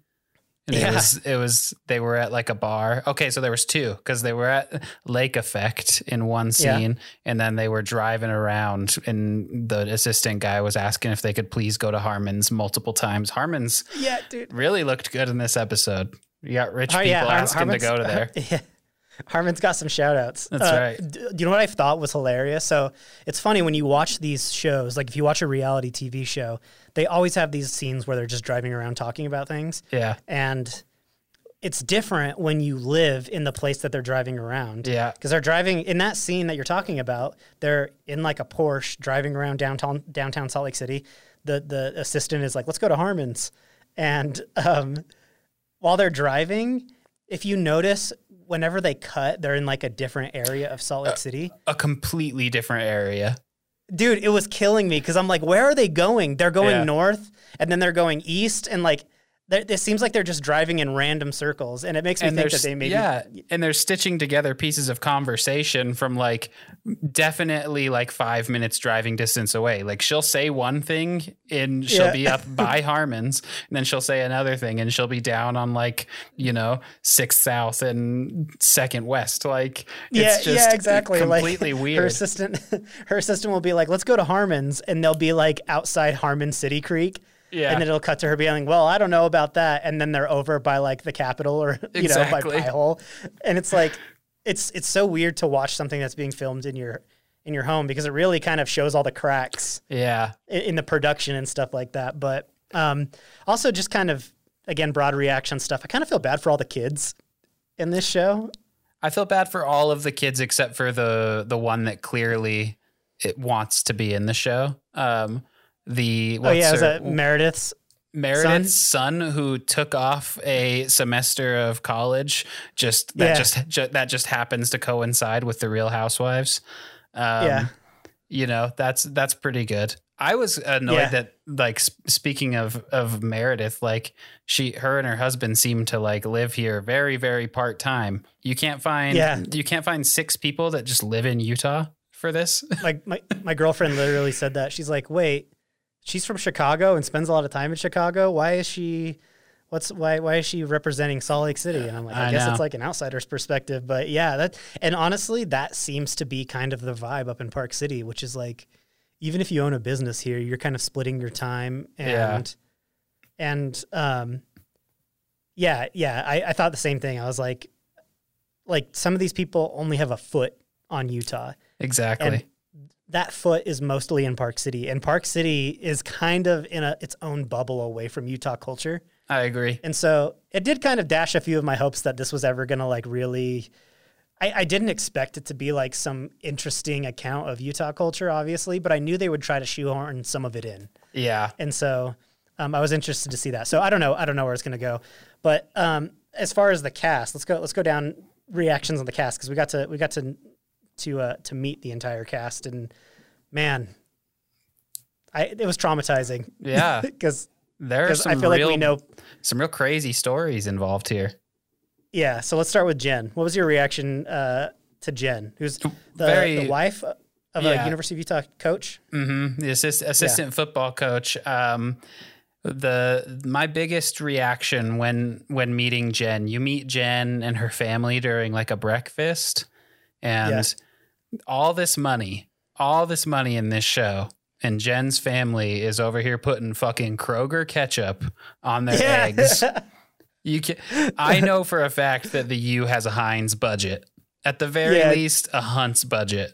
And Yeah. it was it was they were at like a bar. Okay, so there was two because they were at Lake Effect in one Yeah. scene, and then they were driving around, and the assistant guy was asking if they could please go to Harmon's multiple times. Harmon's yeah dude really looked good in this episode. You got rich oh, Har- people Har- asking to go to there. Yeah. Harmon's got some shout outs. That's right. D- do you know what I thought was hilarious? So it's funny when you watch these shows, like if you watch a reality TV show, they always have these scenes where they're just driving around talking about things. Yeah, And it's different when you live in the place that they're driving around. yeah, Because they're driving in that scene that you're talking about, they're in like a Porsche driving around downtown downtown Salt Lake City. The the assistant is like, let's go to Harmon's. And um, while they're driving, if you notice, whenever they cut, they're in like a different area of Salt Lake City. a completely different area. Dude, it was killing me because I'm like, where are they going? They're going Yeah. north and then they're going east. And like, it seems like they're just driving in random circles. And it makes me And think that they maybe. yeah, and they're stitching together pieces of conversation from like definitely like five minutes driving distance away. Like she'll say one thing and she'll Yeah. be up by Harmon's, and then she'll say another thing and she'll be down on like you know Sixth South and Second West. Like Yeah, it's just yeah, exactly. completely like, weird. Her assistant, her assistant will be like, "Let's go to Harmon's," and they'll be like outside Harmon City Creek. Yeah. And then it'll cut to her being like, "Well, I don't know about that," and then they're over by like the Capitol or you Exactly. know by Pie Hole, and it's like, it's it's so weird to watch something that's being filmed in your in your home because it really kind of shows all the cracks yeah, in, in the production and stuff like that. But um, also just kind of again broad reaction stuff. I kind of feel bad for all the kids in this show. I feel bad for all of the kids except for the the one that clearly it wants to be in the show. Um, the oh yeah, her- that Meredith's Meredith's son? who took off a semester of college just that Yeah. just ju- that just happens to coincide with the Real Housewives. Um, Yeah. you know that's that's pretty good. I was annoyed Yeah. that like speaking of of Meredith, like she her and her husband seem to like live here very very part time. You can't find Yeah. you can't find six people that just live in Utah for this. like my, my girlfriend literally said that she's like wait she's from chicago and spends a lot of time in chicago why is she what's why why is she representing salt lake city and i'm like i, I guess know. it's like an outsider's perspective but yeah that and honestly that seems to be kind of the vibe up in park city which is like even if you own a business here you're kind of splitting your time Yeah. and and um yeah yeah I, I thought the same thing i was like like some of these people only have a foot on utah exactly. and that foot is mostly in Park City, and Park City is kind of in a its own bubble away from Utah culture. I agree. And so it did kind of dash a few of my hopes that this was ever going to like really. I, I didn't expect it to be like some interesting account of Utah culture, obviously, but I knew they would try to shoehorn some of it in, Yeah. and so um, I was interested to see that. So I don't know, I don't know where it's going to go, but um, as far as the cast, let's go. Let's go down reactions on the cast because we got to we got to to uh, to meet the entire cast, and man, I it was traumatizing Yeah. because There are some I feel real, like we know some real crazy stories involved here. Yeah, so let's start with Jen. What was your reaction uh, to Jen, who's the, Very- the wife of Yeah. a University of Utah coach? hmm The assist, assistant football coach. Um, the my biggest reaction when when meeting Jen, you meet Jen and her family during like a breakfast, and all this money, all this money in this show, and Jen's family is over here putting fucking Kroger ketchup on their eggs. You can, I know for a fact that the U has a Heinz budget, at the very Yeah. least a Hunt's budget.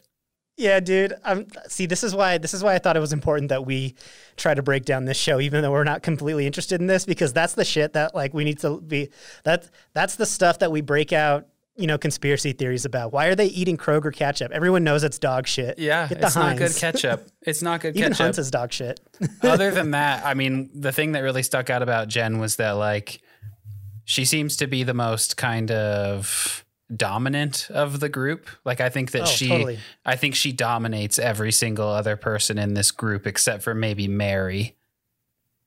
Yeah, dude. Um, see, this is why this is why I thought it was important that we try to break down this show, even though we're not completely interested in this, because that's the shit that like we need to be. That that's the stuff that we break out. You know, conspiracy theories about why are they eating Kroger ketchup? Everyone knows it's dog shit. Yeah, it's not good ketchup. It's not good Even ketchup. Hunt's is dog shit. Other than that, I mean, the thing that really stuck out about Jen was that like she seems to be the most kind of dominant of the group. Like I think that Oh, she totally. I think she dominates every single other person in this group except for maybe Mary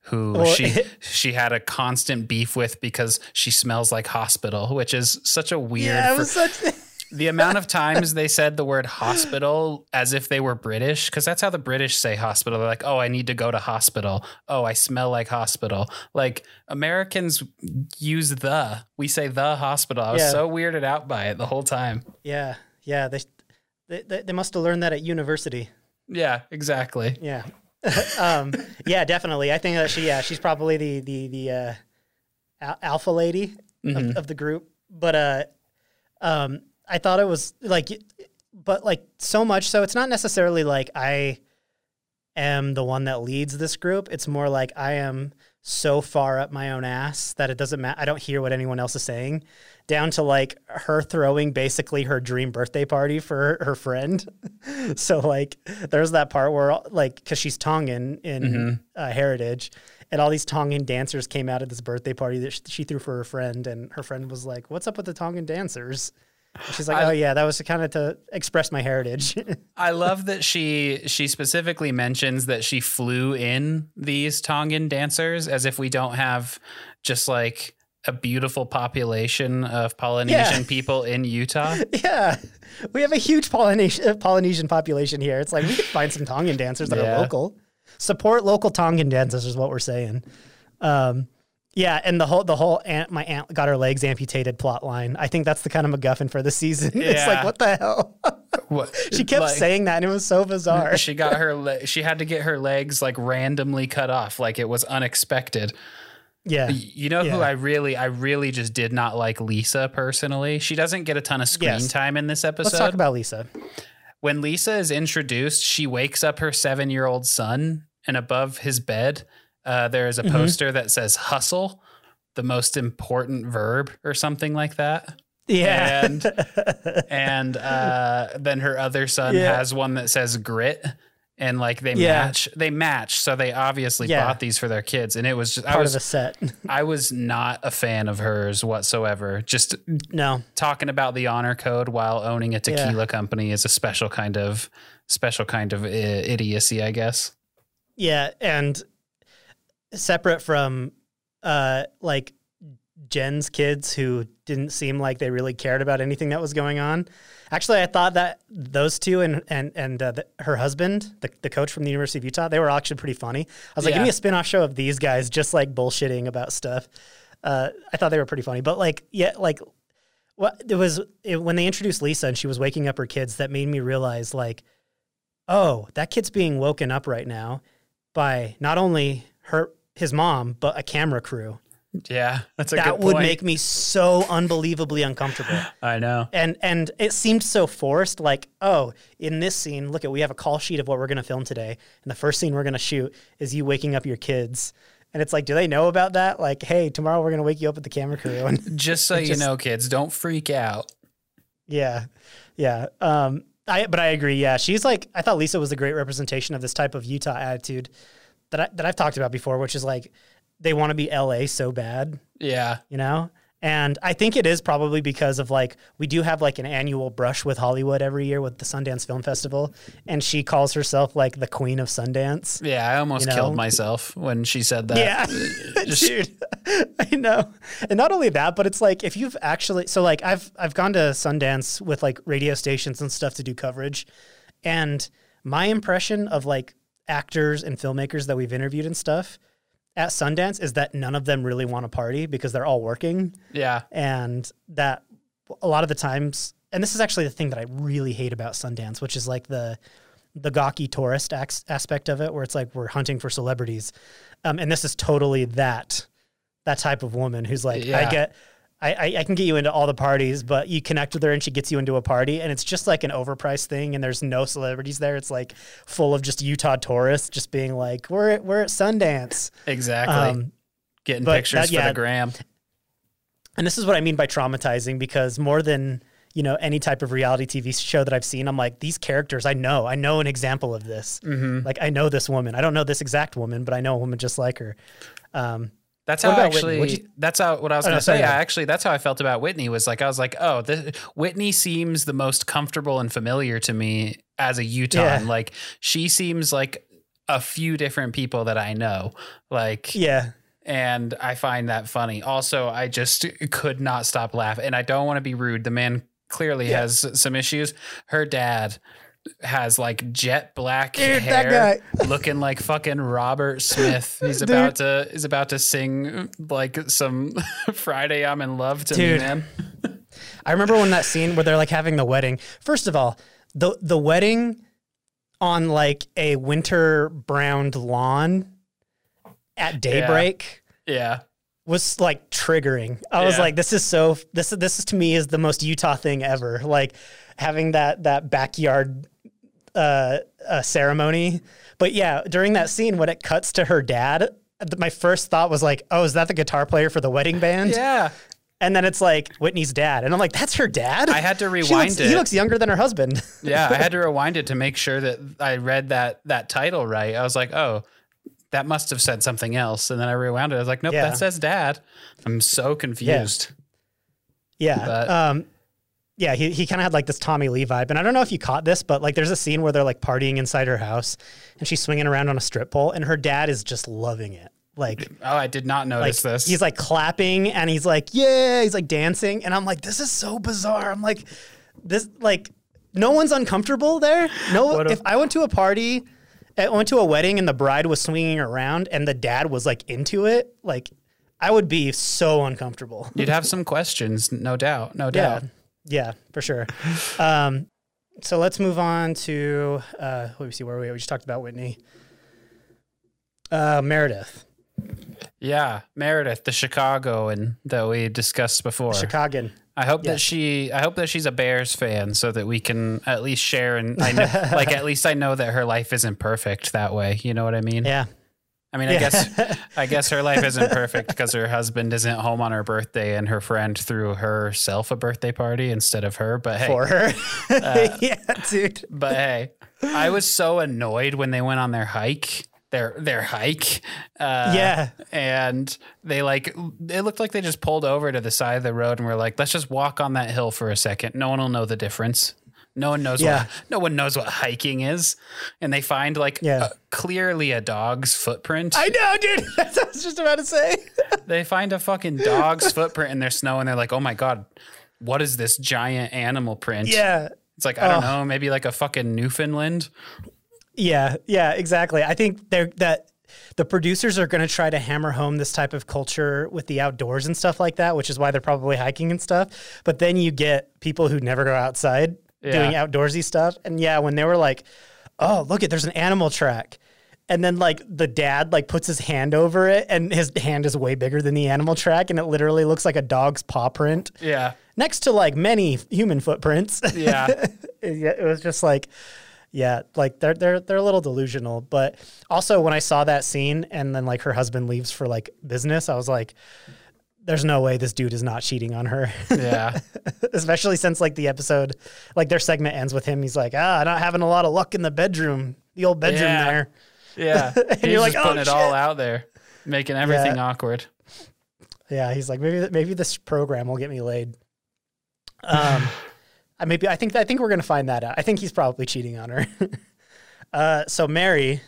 who Well, she she had a constant beef with because she smells like hospital, which is such a weird yeah, it for- was such. the amount of times they said the word hospital as if they were British, because that's how the British say hospital. They're like, oh, I need to go to hospital. Oh, I smell like hospital. Like Americans use the, we say the hospital. I was Yeah. so weirded out by it the whole time. yeah, yeah. They they they must have learned that at university. Yeah, exactly. Yeah. um, yeah, definitely. I think that she, yeah, she's probably the the the uh, al- alpha lady Mhm. of, of the group. But uh, um, I thought it was like, but like so much so, it's not necessarily like I am the one that leads this group. It's more like I am so far up my own ass that it doesn't matter. I don't hear what anyone else is saying. Down to like her throwing basically her dream birthday party for her, her friend. so like there's that part where like because she's Tongan in uh, Heritage, and all these Tongan dancers came out at this birthday party that she threw for her friend, and her friend was like, "What's up with the Tongan dancers?" She's like, I- "Oh yeah, that was kind of to express my heritage." I love that she she specifically mentions that she flew in these Tongan dancers as if we don't have just like a beautiful population of Polynesian Yeah. people in Utah. yeah, we have a huge Polynesian uh, Polynesian population here. It's like we could find some Tongan dancers that Yeah. are local. Support local Tongan dancers is what we're saying. Um, yeah, and the whole the whole aunt my aunt got her legs amputated plot line. I think that's the kind of MacGuffin for the season. it's like what the hell? What- she kept like- saying that, and it was so bizarre. she got her le- she had to get her legs like randomly cut off like it was unexpected yeah, you know who i really i really just did not like lisa personally she doesn't get a ton of screen Yes. time in this episode let's talk about Lisa. when lisa is introduced she wakes up her seven year old son and above his bed uh, there is a Mm-hmm. poster that says hustle the most important verb or something like that Yeah, and and uh, then her other son Yeah. has one that says grit and like they Yeah. match they match so they obviously Yeah. bought these for their kids and it was just I part was of a set. I was not a fan of hers whatsoever just no, talking about the honor code while owning a tequila company is a special kind of special kind of uh, idiocy I guess Yeah, and separate from uh like Jen's kids who didn't seem like they really cared about anything that was going on. Actually, I thought that those two and and and uh, the, her husband, the, the coach from the University of Utah, they were actually pretty funny. I was like, give me a spin-off show of these guys just like bullshitting about stuff. Uh, I thought they were pretty funny, but like, yeah, like what it was it, when they introduced Lisa and she was waking up her kids that made me realize like, oh, that kid's being woken up right now by not only her his mom but a camera crew. Yeah that's a that would make me so unbelievably uncomfortable. I know And and it seemed so forced. Like, oh, in this scene, look at we have a call sheet of what we're going to film today, and the first scene we're going to shoot is you waking up your kids. And it's like, do they know about that? Like, hey, tomorrow we're going to wake you up with the camera crew. And just so you just- know kids don't freak out Yeah, yeah. Um, I but I agree. Yeah, she's like I thought Lisa was a great representation of this type of Utah attitude that I, that I've talked about before, which is like they want to be LA so bad, yeah you know. And I think it is probably because of like we do have like an annual brush with Hollywood every year with the Sundance Film Festival, and she calls herself like the queen of Sundance. yeah I almost You know? killed myself when she said that Yeah, just- dude, I know. And not only that, but it's like if you've actually so like I've I've gone to Sundance with like radio stations and stuff to do coverage, and my impression of like actors and filmmakers that we've interviewed and stuff at Sundance is that none of them really want to party because they're all working, yeah. And that a lot of the times, and this is actually the thing that I really hate about Sundance, which is like the the gawky tourist aspect of it, where it's like we're hunting for celebrities, um, and this is totally that that type of woman who's like, I get, I, I, I can get you into all the parties, but you connect with her and she gets you into a party, and it's just like an overpriced thing, and there's no celebrities there. It's like full of just Utah tourists, just being like, "We're at, we're at Sundance." Exactly. Um, Getting pictures that- for the gram. and this is what I mean by traumatizing, because more than you know any type of reality TV show that I've seen, I'm like these characters. I know, I know an example of this. Mm-hmm. Like I know this woman. I don't know this exact woman, but I know a woman just like her. Um, That's how I about Whitney? actually. You- that's how what I was Oh, going to sorry, say. I actually that's how I felt about Whitney. Was like I was like, oh, this, Whitney seems the most comfortable and familiar to me as a Utah. Yeah. Like she seems like a few different people that I know. Like yeah, and I find that funny. Also, I just could not stop laughing. And I don't want to be rude. The man clearly Yeah. has some issues. Her dad has like jet black Dude, hair, looking like fucking Robert Smith. He's Dude. about to is about to sing like some Friday I'm in love to Dude. me, man. I remember when that scene where they're like having the wedding. First of all, the the wedding on like a winter browned lawn at daybreak Yeah. was like triggering. I was like, this is so this this is to me is the most Utah thing ever. Like having that that backyard uh, uh ceremony. But yeah, during that scene when it cuts to her dad, my first thought was like, oh, is that the guitar player for the wedding band? Yeah. And then it's like Whitney's dad, and I'm like, that's her dad. I had to rewind looks- it. He looks younger than her husband. yeah, I had to rewind it to make sure that I read that that title right. I was like, oh, that must have said something else. And then I rewound it. I was like, nope, Yeah. that says dad. I'm so confused. Yeah. But- um, yeah, he, he kind of had like this Tommy Lee vibe. And I don't know if you caught this, but like there's a scene where they're like partying inside her house and she's swinging around on a strip pole and her dad is just loving it. Like, Oh, I did not like notice this. he's like clapping and he's like, yeah, he's like dancing. And I'm like, this is so bizarre. I'm like, this, like, no one's uncomfortable there. No, a- if I went to a party, I went to a wedding and the bride was swinging around and the dad was like into it, like, I would be so uncomfortable. You'd have some questions, no doubt. No doubt. yeah, for sure. Um, so let's move on to uh, let me see where we we just talked about Whitney. Uh, Meredith, Yeah. Meredith, the Chicago and that we discussed before. Chicagoan. I hope Yes. that she I hope that she's a Bears fan so that we can at least share and I know like at least I know that her life isn't perfect that way. You know what I mean? Yeah, I mean, I guess I guess her life isn't perfect because her husband isn't home on her birthday, and her friend threw herself a birthday party instead of her. But hey, for her. Uh, yeah, dude. but hey, I was so annoyed when they went on their hike. Their their hike, uh, Yeah. and they like it looked like they just pulled over to the side of the road and were like, "Let's just walk on that hill for a second. No one will know the difference. No one knows Yeah. what no one knows what hiking is." And they find like Yeah. a- clearly a dog's footprint. I know, dude. That's what I was just about to say. They find a fucking dog's footprint in their snow and they're like, oh my God, what is this giant animal print? yeah, It's like, I don't Oh. know, maybe like a fucking Newfoundland. yeah, yeah. Exactly. I think they're that. The producers are going to try to hammer home this type of culture with the outdoors and stuff like that, which is why they're probably hiking and stuff. But then you get people who never go outside doing outdoorsy stuff. And yeah, when they were like, "Oh, look it, there's an animal track," and then like the dad like puts his hand over it, and his hand is way bigger than the animal track, and it literally looks like a dog's paw print Yeah. next to like many human footprints. Yeah. yeah, it was just like, yeah, like they're they're they're a little delusional. But also when I saw that scene and then like her husband leaves for like business, I was like, there's no way this dude is not cheating on her. Yeah. Especially since like the episode, like their segment ends with him. He's like, ah, I'm not having a lot of luck in the bedroom, the old bedroom Yeah. there. Yeah. He's you're like, just putting "Oh, it all out there, making everything Yeah. awkward. Yeah, he's like, maybe maybe this program will get me laid. Um, I maybe I think I think we're gonna find that out. I think he's probably cheating on her. uh, so Mary,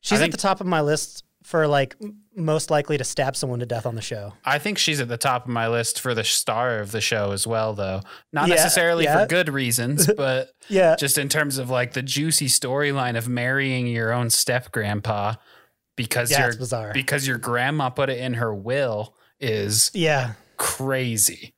she's think- at the top of my list for like most likely to stab someone to death on the show. I think she's at the top of my list for the star of the show as well, though. Not Yeah, necessarily yeah. for good reasons, but Yeah, just in terms of like the juicy storyline of marrying your own step grandpa because Yeah, your bizarre. because your grandma put it in her will is yeah, crazy.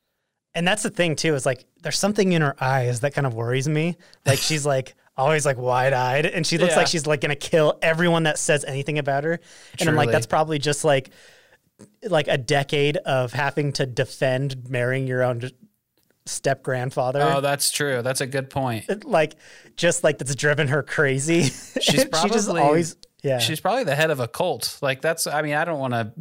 and that's the thing too. Is like there's something in her eyes that kind of worries me. Like she's like always like wide eyed, and she looks Yeah. like she's like gonna kill everyone that says anything about her. And I'm like, that's probably just like like a decade of having to defend marrying your own step grandfather. Oh, that's true. That's a good point. like just like that's driven her crazy. She's she just probably- always yeah. She's probably the head of a cult. Like that's. I mean, I don't want to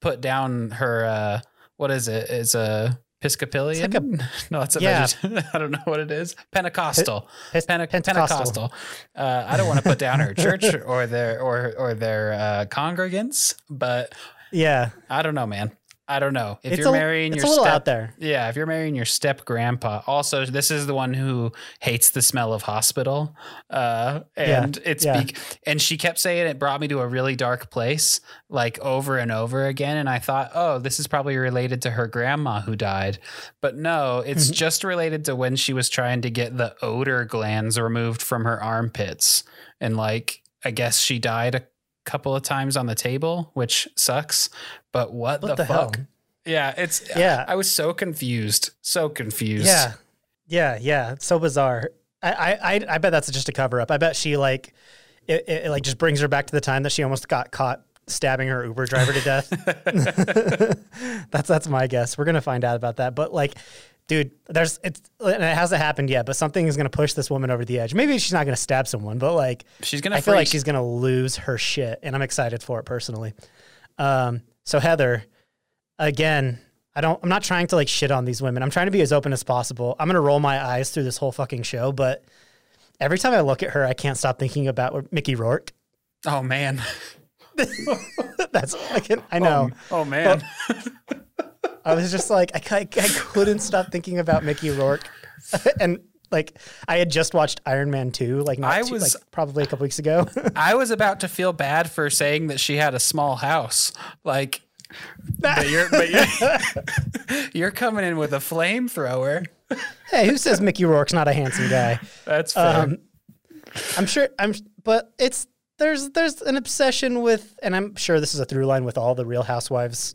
put down her. uh What is it? It's a Episcopalian. It's like no, it's a. Yeah. I don't know what it is. Pentecostal. Pes- Pente- Pentecostal. Pentecostal. Uh, I don't want to put down her church or their or or their uh, congregants, but yeah. I don't know, man. I don't know if It's you're a, marrying it's your a little step. out there. Yeah, if you're marrying your step grandpa. Also, this is the one who hates the smell of hospital. Uh, and it's yeah. bec- and she kept saying it brought me to a really dark place, like over and over again. And I thought, oh, this is probably related to her grandma who died. But no, it's Mm-hmm. just related to when she was trying to get the odor glands removed from her armpits. And like, I guess she died couple of times on the table, which sucks. But what, What the, the hell? fuck? Yeah, it's Yeah. I was so confused, so confused. Yeah. Yeah, yeah. It's so bizarre. I, I, I- I bet that's just a cover up. I bet she like it, it, like just brings her back to the time that she almost got caught stabbing her Uber driver to death. that's that's my guess. We're gonna find out about that. But like, dude, there's it's and it hasn't happened yet, but something is gonna push this woman over the edge. Maybe she's not gonna stab someone, but like she's gonna. I feel like she's gonna lose her shit, and I'm excited for it personally. Um, so Heather, again, I don't. I'm not trying to like shit on these women. I'm trying to be as open as possible. I'm gonna roll my eyes through this whole fucking show, but every time I look at her, I can't stop thinking about Mickey Rourke. Oh man. That's I can. I know. Oh, oh, man. I was just like, I, cou- I couldn't stop thinking about Mickey Rourke, and like I had just watched Iron Man two, like not I too- was- like probably a couple weeks ago. I was about to feel bad for saying that she had a small house. Like but you're but you're, you're coming in with a flamethrower. hey, who says Mickey Rourke's not a handsome guy? That's fair. Um, I'm sure. I'm, but it's there's there's an obsession with, and I'm sure this is a through line with all the Real Housewives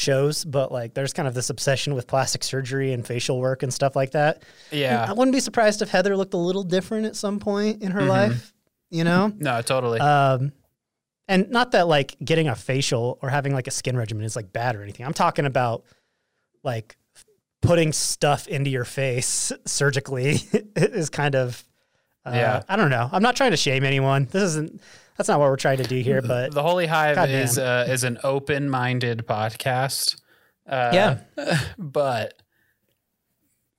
shows. But like, there's kind of this obsession with plastic surgery and facial work and stuff like that. Yeah. I wouldn't be surprised if Heather looked a little different at some point in her life. You know, No, totally. um, and not that like getting a facial or having like a skin regimen is like bad or anything. I'm talking about like putting stuff into your face surgically is kind of uh, Yeah. I don't know. I'm not trying to shame anyone. This isn't. That's not what we're trying to do here. But the Holy Hive Goddamn. is uh, is an open-minded podcast. Uh, yeah, but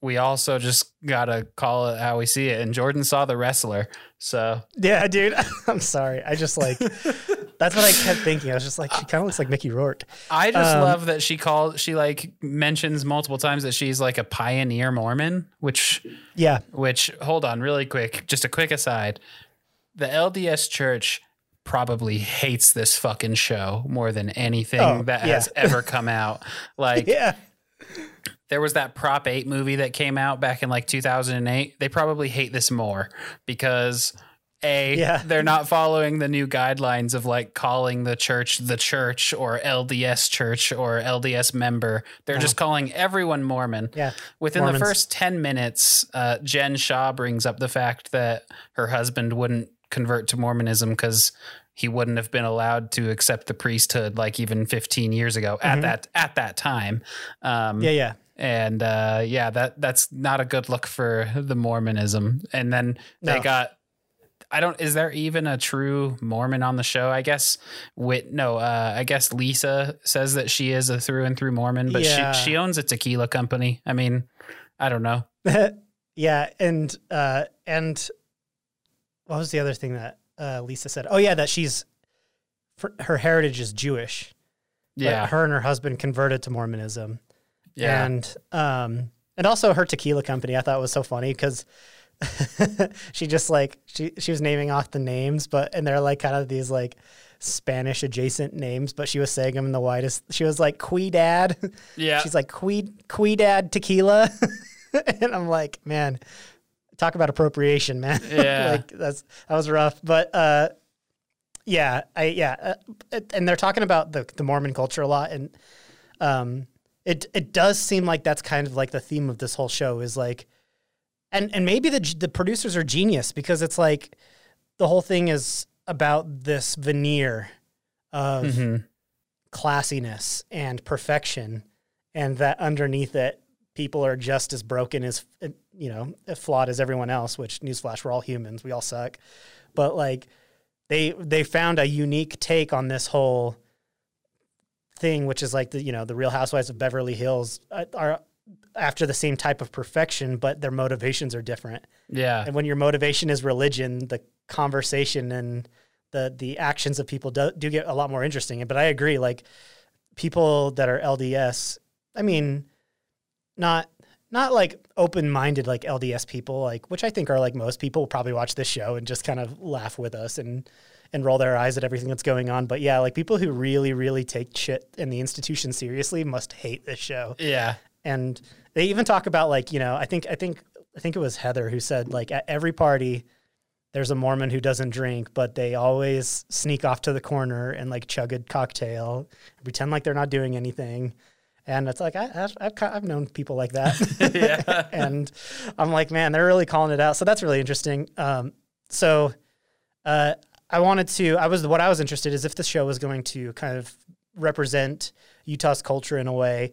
we also just gotta call it how we see it. And Jordan saw the wrestler, so yeah, dude. I'm sorry. I just like that's what I kept thinking. I was just like, she kind of looks like Mickey Rourke. I just Um, love that she called. She like mentions multiple times that she's like a pioneer Mormon, which Yeah, which hold on really quick just a quick aside the lds church probably hates this fucking show more than anything Oh, that yeah. has ever come out like yeah, there was that prop 8 movie that came out back in like 2008 they probably hate this more because a Yeah. they're not following the new guidelines of like calling the church the church or lds church or lds member they're just calling everyone mormon yeah. Within Mormons. the first 10 minutes, uh, Jen Shah brings up the fact that her husband wouldn't convert to Mormonism because he wouldn't have been allowed to accept the priesthood like even 15 years ago at that at that time. Um, Mm-hmm. Yeah, yeah. And uh, yeah, that that's not a good look for the Mormonism. And then they got. I don't. Is there even a true Mormon on the show? I guess. Wit. No. Uh, I guess Lisa says that she is a through and through Mormon, but Yeah. she she owns a tequila company. I mean, I don't know. yeah, and uh, and what was the other thing that uh, Lisa said? Oh yeah, that she's her heritage is Jewish. but Yeah. her and her husband converted to Mormonism, yeah. and um, and also her tequila company. I thought was so funny because. she just like she she was naming off the names, but and they're like kind of these like Spanish adjacent names, but she was saying them in the widest. She was like Quidad, yeah. She's like Quid Quidad tequila, and I'm like, man, talk about appropriation, man. Yeah. like that's that was rough, but uh, yeah, I yeah, uh, and they're talking about the the Mormon culture a lot, and um, it it does seem like that's kind of like the theme of this whole show is like, and and maybe the the producers are genius because it's like the whole thing is about this veneer of Mhm. classiness and perfection, and that underneath it, people are just as broken as you know flawed as everyone else. Which newsflash, we're all humans, we all suck, but like they they found a unique take on this whole thing, which is like the you know the Real Housewives of Beverly Hills uh, are after the same type of perfection, but their motivations are different. Yeah. And when your motivation is religion, the conversation and the the actions of people do, do get a lot more interesting. But I agree, like people that are LDS, I mean, not not like open minded like LDS people, like which I think are like most people will probably watch this show and just kind of laugh with us and and roll their eyes at everything that's going on. But yeah, like people who really, really take shit and the institution seriously must hate this show. Yeah. And they even talk about like, you know, I think I think I think it was Heather who said like at every party there's a Mormon who doesn't drink, but they always sneak off to the corner and like chug a cocktail, pretend like they're not doing anything. And it's like I, have I've, I've known people like that, and I'm like, man, they're really calling it out. So that's really interesting. Um, so uh, I wanted to. I was what I was interested is if the show was going to kind of represent Utah's culture in a way.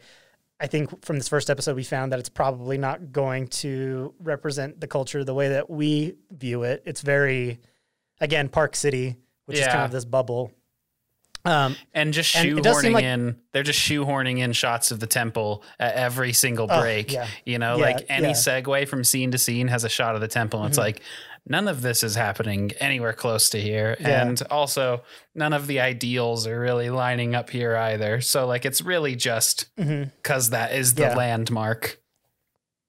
I think from this first episode, we found that it's probably not going to represent the culture the way that we view it. It's very, again, Park City, which is kind of this bubble. Um, And just And it does shoehorning like- in, they're just shoehorning in shots of the temple at every single Oh, break. yeah. You know, Yeah, like any yeah. segue from scene to scene has a shot of the temple. And it's Mhm. like, none of this is happening anywhere close to here. And also, none of the ideals are really lining up here either. So, like, it's really just because that is the landmark.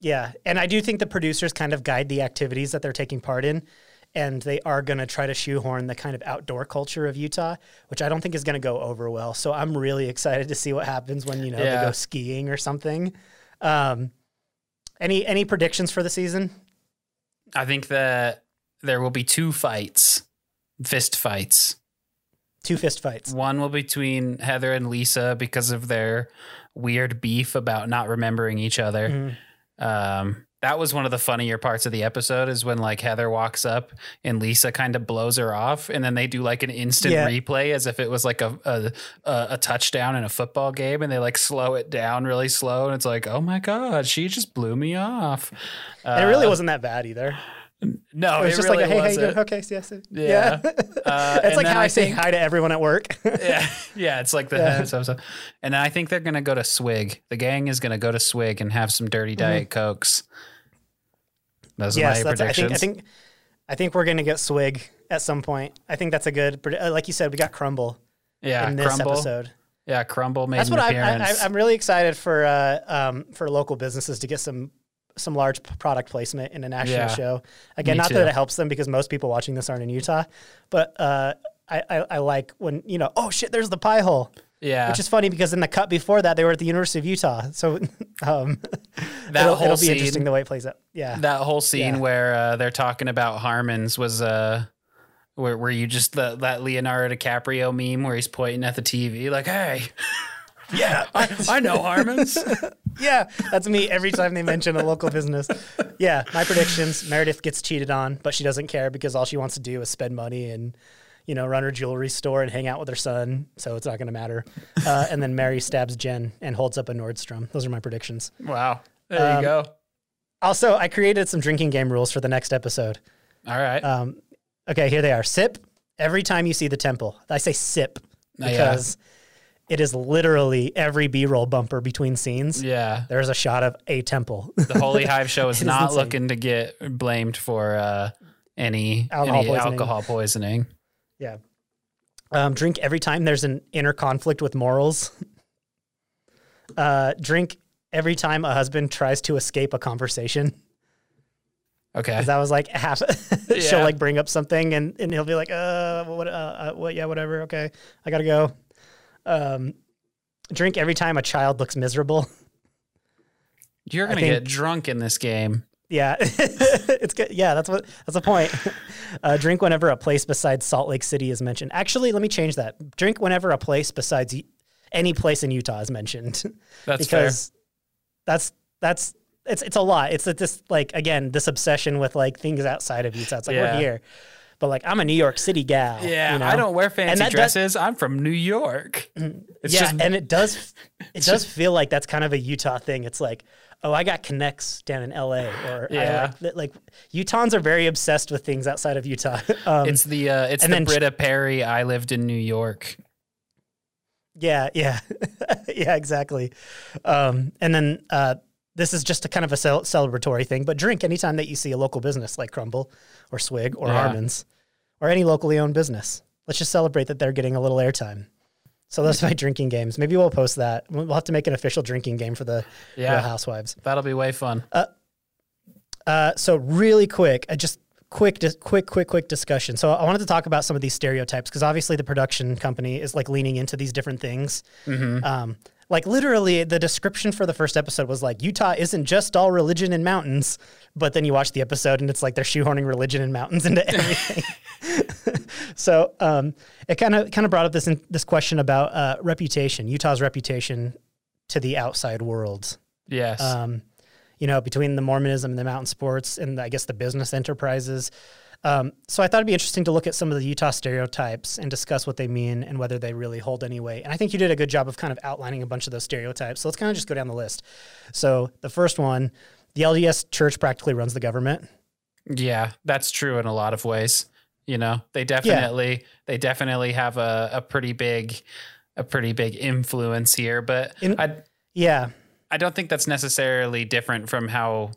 Yeah, and I do think the producers kind of guide the activities that they're taking part in, and they are going to try to shoehorn the kind of outdoor culture of Utah, which I don't think is going to go over well. So I'm really excited to see what happens when you know Yeah. they go skiing or something. Um, any any predictions for the season? I think that there will be two fights, fist fights. Two fist fights. One will be between Heather and Lisa because of their weird beef about not remembering each other. Mhm. Um, that was one of the funnier parts of the episode is when like Heather walks up and Lisa kind of blows her off, and then they do like an instant Yeah. replay as if it was like a, a a touchdown in a football game, and they like slow it down really slow, and it's like, oh my god, she just blew me off. and it really Uh, wasn't that bad either. No, it was it just really like, a, hey, how you doing? wasn't. Okay, yes, yes. Yeah. yeah. Uh, it's like how I, say think- hi to everyone at work. yeah, yeah, it's like the Yeah. so, so. and then I think they're gonna go to Swig. The gang is gonna go to Swig and have some dirty diet cokes. Those are Mm-hmm. my that's, I think. I think I think we're gonna get swig at some point. I think that's a good. uh, Like you said, we got Crumbl yeah, in this Crumbl. episode. Yeah, Crumbl made That's what I. I, I'm really excited for. Uh, um, for local businesses to get some some large product placement in a national Yeah. show. Again, not too. that it helps them because most people watching this aren't in Utah, but uh, I, I, I like when you know, oh shit, there's the pie hole, yeah, which is funny because in the cut before that they were at the University of Utah, so um, That it'll, whole it'll be scene- interesting the way it plays out. Yeah, that whole scene Yeah. where uh, they're talking about Harmon's was uh where where you just the, that Leonardo DiCaprio meme where he's pointing at the TV like, hey, yeah, I, I know Harmon's. yeah, that's me every time they mention a local business. Yeah, my predictions: Meredith gets cheated on, but she doesn't care because all she wants to do is spend money and you know run her jewelry store and hang out with her son. So it's not going to matter. Uh, and then Mary stabs Jen and holds up a Nordstrom. Those are my predictions. wow, there Um, you go. Also, I created some drinking game rules for the next episode. All right, Um, okay, here they are. Sip every time you see the temple. I say sip Oh, yeah. It is literally every B-roll bumper between scenes. yeah. There's a shot of a temple. The Holy Hive show is not looking to get blamed for uh, any Alcohol any poisoning. alcohol poisoning. Yeah. Um, drink every time there's an inner conflict with morals. Uh, drink every time a husband tries to escape a conversation. Okay. Because that was like half. she'll like bring up something and, and he'll be like, uh, what, uh, uh, what, yeah, whatever. Okay. I gotta go. Um, drink every time a child looks miserable. You're gonna think- get drunk in this game. Yeah, it's good. Yeah, that's what that's the point. Uh, drink whenever a place besides Salt Lake City is mentioned. Actually, let me change that. Drink whenever a place besides any place in Utah is mentioned, That's because that's that's it's it's a lot. It's this like again this obsession with like things outside of Utah. It's like Yeah. we're here, but like I'm a New York City gal. Yeah, you know? I don't wear fancy that does- dresses. I'm from New York. It's yeah, just and it does it does feel like that's kind of a Utah thing. It's like, oh, I got connects down in LA, or I Yeah. like, like Utahns are very obsessed with things outside of Utah. um, it's the uh, it's and the then- Britta Perry. I lived in New York. yeah, yeah, yeah, exactly. Um, and then uh, this is just a kind of a cel- celebratory thing, but drink anytime that you see a local business like Crumbl or Swig or Yeah. Harmon's or any locally owned business. Let's just celebrate that they're getting a little airtime. So those are my drinking games. Maybe we'll post that. We'll have to make an official drinking game for the Yeah. Real Housewives. That'll be way fun. Uh, so really quick, I just quick, dis- quick, quick, quick discussion. So I wanted to talk about some of these stereotypes because obviously the production company is like leaning into these different things. Um, like literally, the description for the first episode was like Utah isn't just all religion and mountains, but then you watch the episode and it's like they're shoehorning religion and mountains into everything. so um, it kind of kind of brought up this in, this question about uh, reputation, Utah's reputation to the outside world Yes. um, you know, between the Mormonism and the mountain sports and I guess the business enterprises. Um, so I thought it'd be interesting to look at some of the Utah stereotypes and discuss what they mean and whether they really hold any weight. And I think you did a good job of kind of outlining a bunch of those stereotypes. So let's kind of just go down the list. So the first one, the LDS church practically runs the government. Yeah, that's true in a lot of ways. You know, they definitely they definitely have a, a pretty big a pretty big influence here, but In- I Yeah. I don't think that's necessarily different from how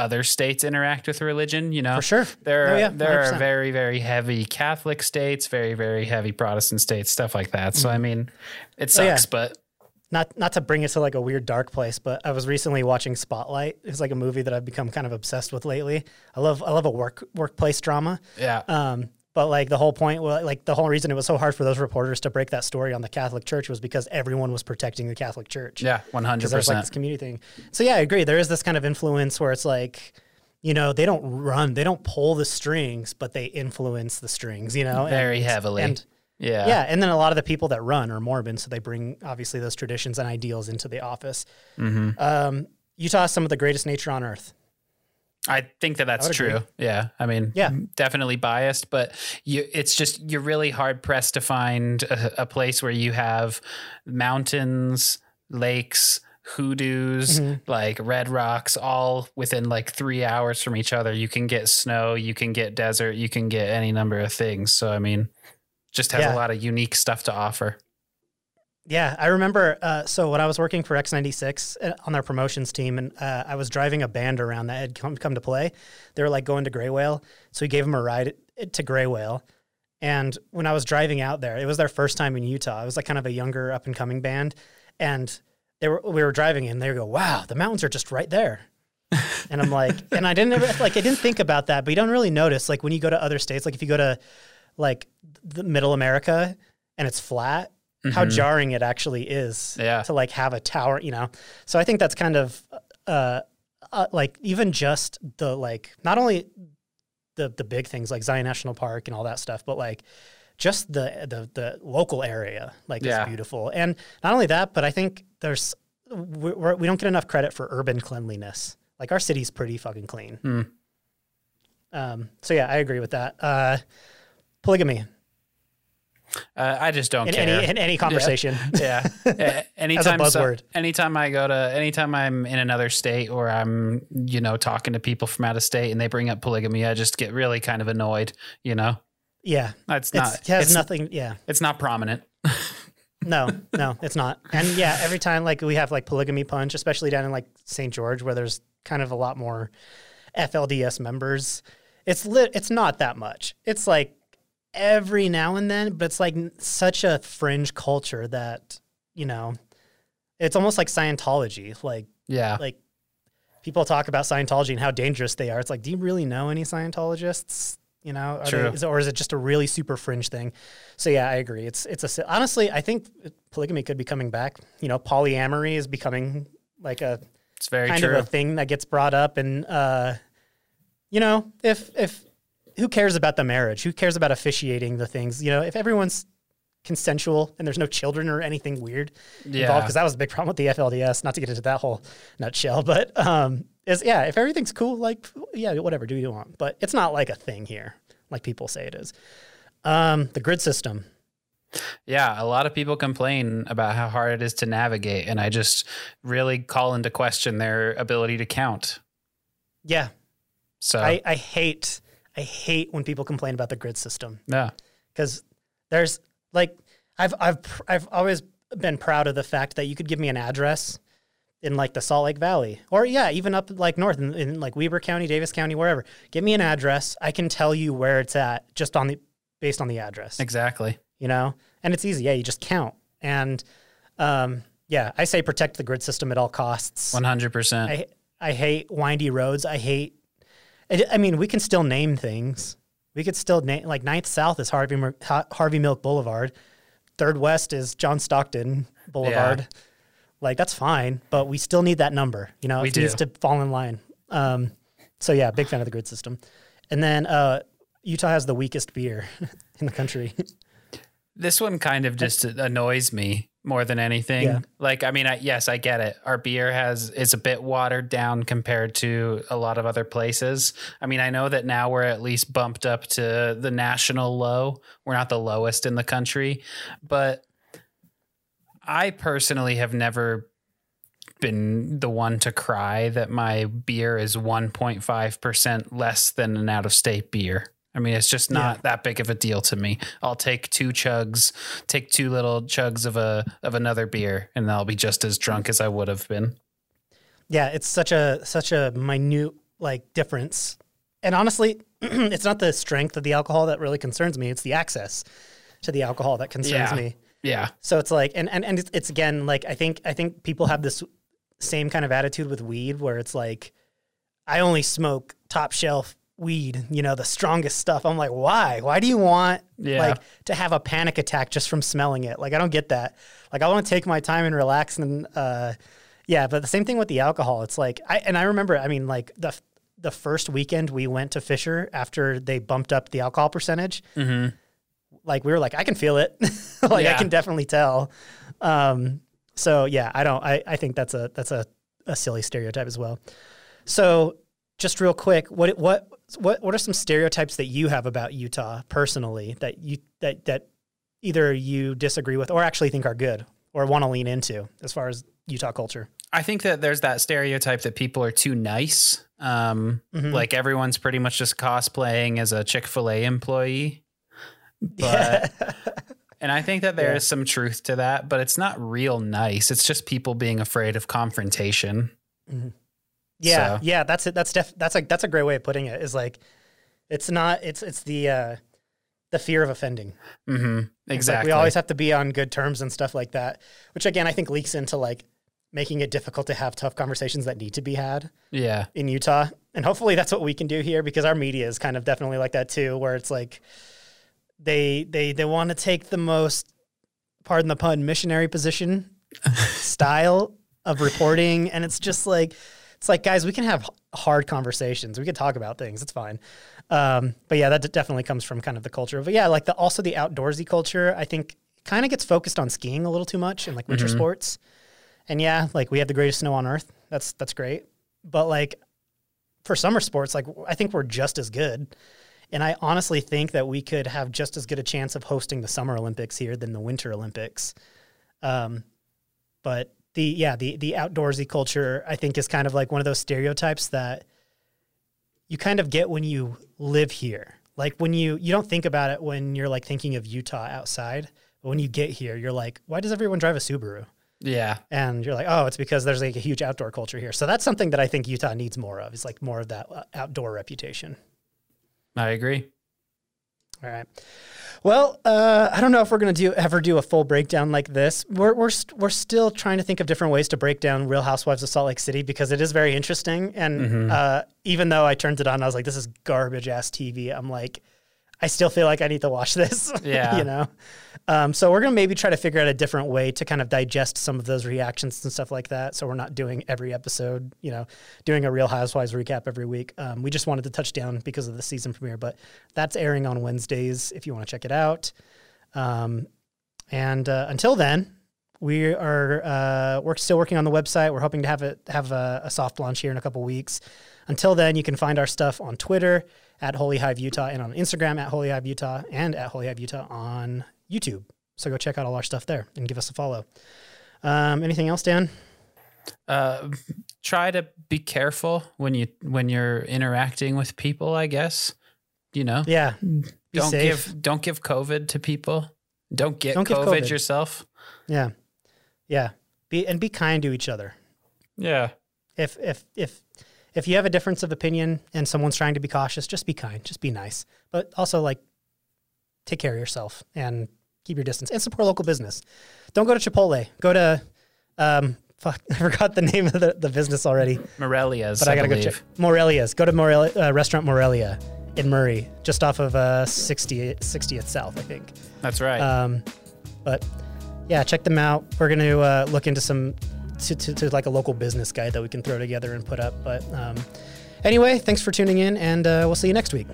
other states interact with religion, you know. For sure. There Oh, yeah, there are very very heavy Catholic states, very very heavy Protestant states, stuff like that. So I mean, it Oh, yeah. sucks, but not not to bring it to like a weird dark place, but I was recently watching Spotlight. It's like a movie that I've become kind of obsessed with lately. I love I love a work workplace drama. yeah. Um, but like the whole point, like the whole reason it was so hard for those reporters to break that story on the Catholic Church was because everyone was protecting the Catholic Church. yeah, 100%. there's like this community thing. So yeah, I agree. There is this kind of influence where it's like, you know, they don't run, they don't pull the strings, but they influence the strings. You know, very And- heavily. And yeah. yeah, and then a lot of the people that run are Mormon, so they bring obviously those traditions and ideals into the office. Mm-hmm. Um, Utah has some of the greatest nature on earth. I think that that's true. agree. Yeah. I mean, Yeah. definitely biased, but you, it's just, you're really hard pressed to find a, a place where you have mountains, lakes, hoodoos, Mm-hmm. like red rocks, all within like three hours from each other. You can get snow, you can get desert, you can get any number of things. So, I mean, just has Yeah. a lot of unique stuff to offer. Yeah, I remember. Uh, so when I was working for X96 uh, on their promotions team, and uh, I was driving a band around that had come come to play. They were like going to Graywhale, so we gave them a ride to Graywhale. And when I was driving out there, it was their first time in Utah. It was like kind of a younger up and coming band, and they were we were driving and they go, "Wow, the mountains are just right there." and I'm like, and I didn't ever, like I didn't think about that, but you don't really notice like when you go to other states, like if you go to like the Middle America and it's flat, how Mhm. jarring it actually is Yeah. to like have a tower, you know. So I think that's kind of uh, uh like even just the like not only the the big things like Zion National Park and all that stuff, but like just the the the local area like Yeah. is beautiful. And not only that, but I think there's we we're, we don't get enough credit for urban cleanliness. Like our city's pretty fucking clean. Hmm. Um, so yeah, I agree with that. Uh, polygamy Uh, I just don't in care. any in any conversation. yeah. A- Anytime, so- anytime I go to, anytime I'm in another state or I'm, you know, talking to people from out of state and they bring up polygamy, I just get really kind of annoyed. You know, Yeah, it's it's, not. it has it's, nothing. Yeah, It's not prominent. no, no, it's not. And yeah, every time like we have like polygamy punch, especially down in like St. George, where there's kind of a lot more FLDS members. It's lit. It's not that much. It's like every now and then, but it's like such a fringe culture that you know, it's almost like Scientology. Like Yeah. like people talk about Scientology and how dangerous they are. It's like, do you really know any Scientologists? You know, True. they, is, or is it just a really super fringe thing? So yeah, I agree. It's it's a honestly, I think polygamy could be coming back. You know, polyamory is becoming like a it's very kind true. of a thing that gets brought up, and uh, you know, if if who cares about the marriage? Who cares about officiating the things? You know, if everyone's consensual and there's no children or anything weird involved, because that was a big problem with the FLDS. Not to get into that whole nutshell, but um, is yeah, if everything's cool, like yeah, whatever, do what you want. But it's not like a thing here. like people say it is. Um, the grid system. Yeah, a lot of people complain about how hard it is to navigate, and I just really call into question their ability to count. Yeah, So I, I hate I hate when people complain about the grid system yeah, because there's like I've I've I've always been proud of the fact that you could give me an address in like the Salt Lake Valley or yeah even up like north in, in like Weber County, Davis County, wherever. Give me an address, I can tell you where it's at just on the based on the address. exactly. You know, and it's easy. Yeah, you just count and um, yeah, I say protect the grid system at all costs. One hundred percent. I I hate windy roads. I hate. I I mean, we can still name things. We could still name like Ninth South is Harvey Harvey Milk Boulevard. Third West is John Stockton Boulevard. Like that's fine, but we still need that number. You know, We it needs to fall in line. Um, so yeah, big fan of the grid system. And then uh, Utah has the weakest beer in the country. This one kind of just annoys me more than anything. Yeah. Like, I mean, I, yes, I get it. Our beer has is a bit watered down compared to a lot of other places. I mean, I know that now we're at least bumped up to the national low. We're not the lowest in the country, but I personally have never been the one to cry that my beer is 1.5% less than an out of state beer. I mean, it's just not that big of a deal to me. I'll take two chugs, take two little chugs of a of another beer, and I'll be just as drunk as I would have been. Yeah, it's such a such a minute like difference. And honestly, it's not the strength of the alcohol that really concerns me. It's the access to the alcohol that concerns Yeah. me. Yeah. So it's like, and and and it's, it's again like I think I think people have this same kind of attitude with weed where it's like, I only smoke top shelf weed, you know, the strongest stuff. I'm like, why? Why do you want Yeah. like to have a panic attack just from smelling it? Like I don't get that. Like I want to take my time and relax and uh, yeah. But the same thing with the alcohol. It's like I and I remember. I mean, like the the first weekend we went to Fisher after they bumped up the alcohol percentage Mm-hmm. like we were like, I can feel it. like I can definitely tell. Um, so yeah, I don't, I, I think that's a, that's a, a silly stereotype as well. So just real quick, what, what, what, what are some stereotypes that you have about Utah personally that you, that, that either you disagree with or actually think are good or want to lean into as far as Utah culture? I think that there's that stereotype that people are too nice. Um, Mhm. Like everyone's pretty much just cosplaying as a Chick Fil A employee. But and I think that there is Yeah. some truth to that, but it's not real nice. It's just people being afraid of confrontation. Yeah, So- yeah, that's it. That's def- that's like that's a great way of putting it. Is like, it's not. It's it's the uh, the fear of offending. Mm-hmm. It's like Exactly. we always have to be on good terms and stuff like that, which again I think leaks into like making it difficult to have tough conversations that need to be had yeah. in Utah. And hopefully that's what we can do here because our media is kind of definitely like that too, where it's like they they they want to take the most pardon the pun missionary position style of reporting and it's just like it's like guys we can have hard conversations. We can talk about things. It's fine. Um, but yeah that d- definitely comes from kind of the culture but yeah like the also the outdoorsy culture i think kind of gets focused on skiing a little too much and like winter Mhm. sports. And yeah like we have the greatest snow on earth. That's that's great. But like for summer sports like i think we're just as good. And i honestly think that we could have just as good a chance of hosting the summer olympics here than the winter olympics. Um, but the yeah the the outdoorsy culture i think is kind of like one of those stereotypes that you kind of get when you live here like when you you don't think about it when you're like thinking of utah outside but when you get here you're like why does everyone drive a subaru Yeah. and you're like oh it's because there's like a huge outdoor culture here so that's something that i think utah needs more of is like more of that uh, outdoor reputation I agree. All right. Well, uh, I don't know if we're gonna do ever do a full breakdown like this. We're we're st- we're still trying to think of different ways to break down Real Housewives of Salt Lake City because it is very interesting. And Mhm. uh, even though I turned it on, I was like, "This is garbage ass TV." I'm like, I still feel like I need to watch this. Yeah. you know. Um, so we're gonna maybe try to figure out a different way to kind of digest some of those reactions and stuff like that. So we're not doing every episode, you know, doing a Real Housewives recap every week. Um, we just wanted to touch down because of the season premiere, but that's airing on Wednesdays if you want to check it out. Um, and uh, until then, we are uh, we're still working on the website. We're hoping to have it have a, a soft launch here in a couple weeks. Until then, you can find our stuff on Twitter at Holy Hive Utah and on Instagram at Holy Hive Utah and at Holy Hive Utah on YouTube. So go check out all our stuff there and give us a follow. Um, anything else, Dan? Uh, try to be careful when you when you're interacting with people. I guess you know. Yeah. Don't safe. give don't give COVID to people. Don't get Don't COVID, COVID. yourself. Yeah. Yeah. Be and be kind to each other. Yeah. If if if if you have a difference of opinion and someone's trying to be cautious, just be kind, just be nice. But also like take care of yourself and keep your distance and support local business. Don't go to Chipotle. Go to um fuck I forgot the name of the, the business already. Morelia's. But I, gotta go believe. check Morelia's. Go to Morelia, uh, restaurant Morelia in Murray, just off of uh 60, 60th South, I think. That's right. Um, but yeah, check them out. We're going to uh, look into some to, to, to like a local business guide that we can throw together and put up. But um, anyway, thanks for tuning in, and uh, we'll see you next week.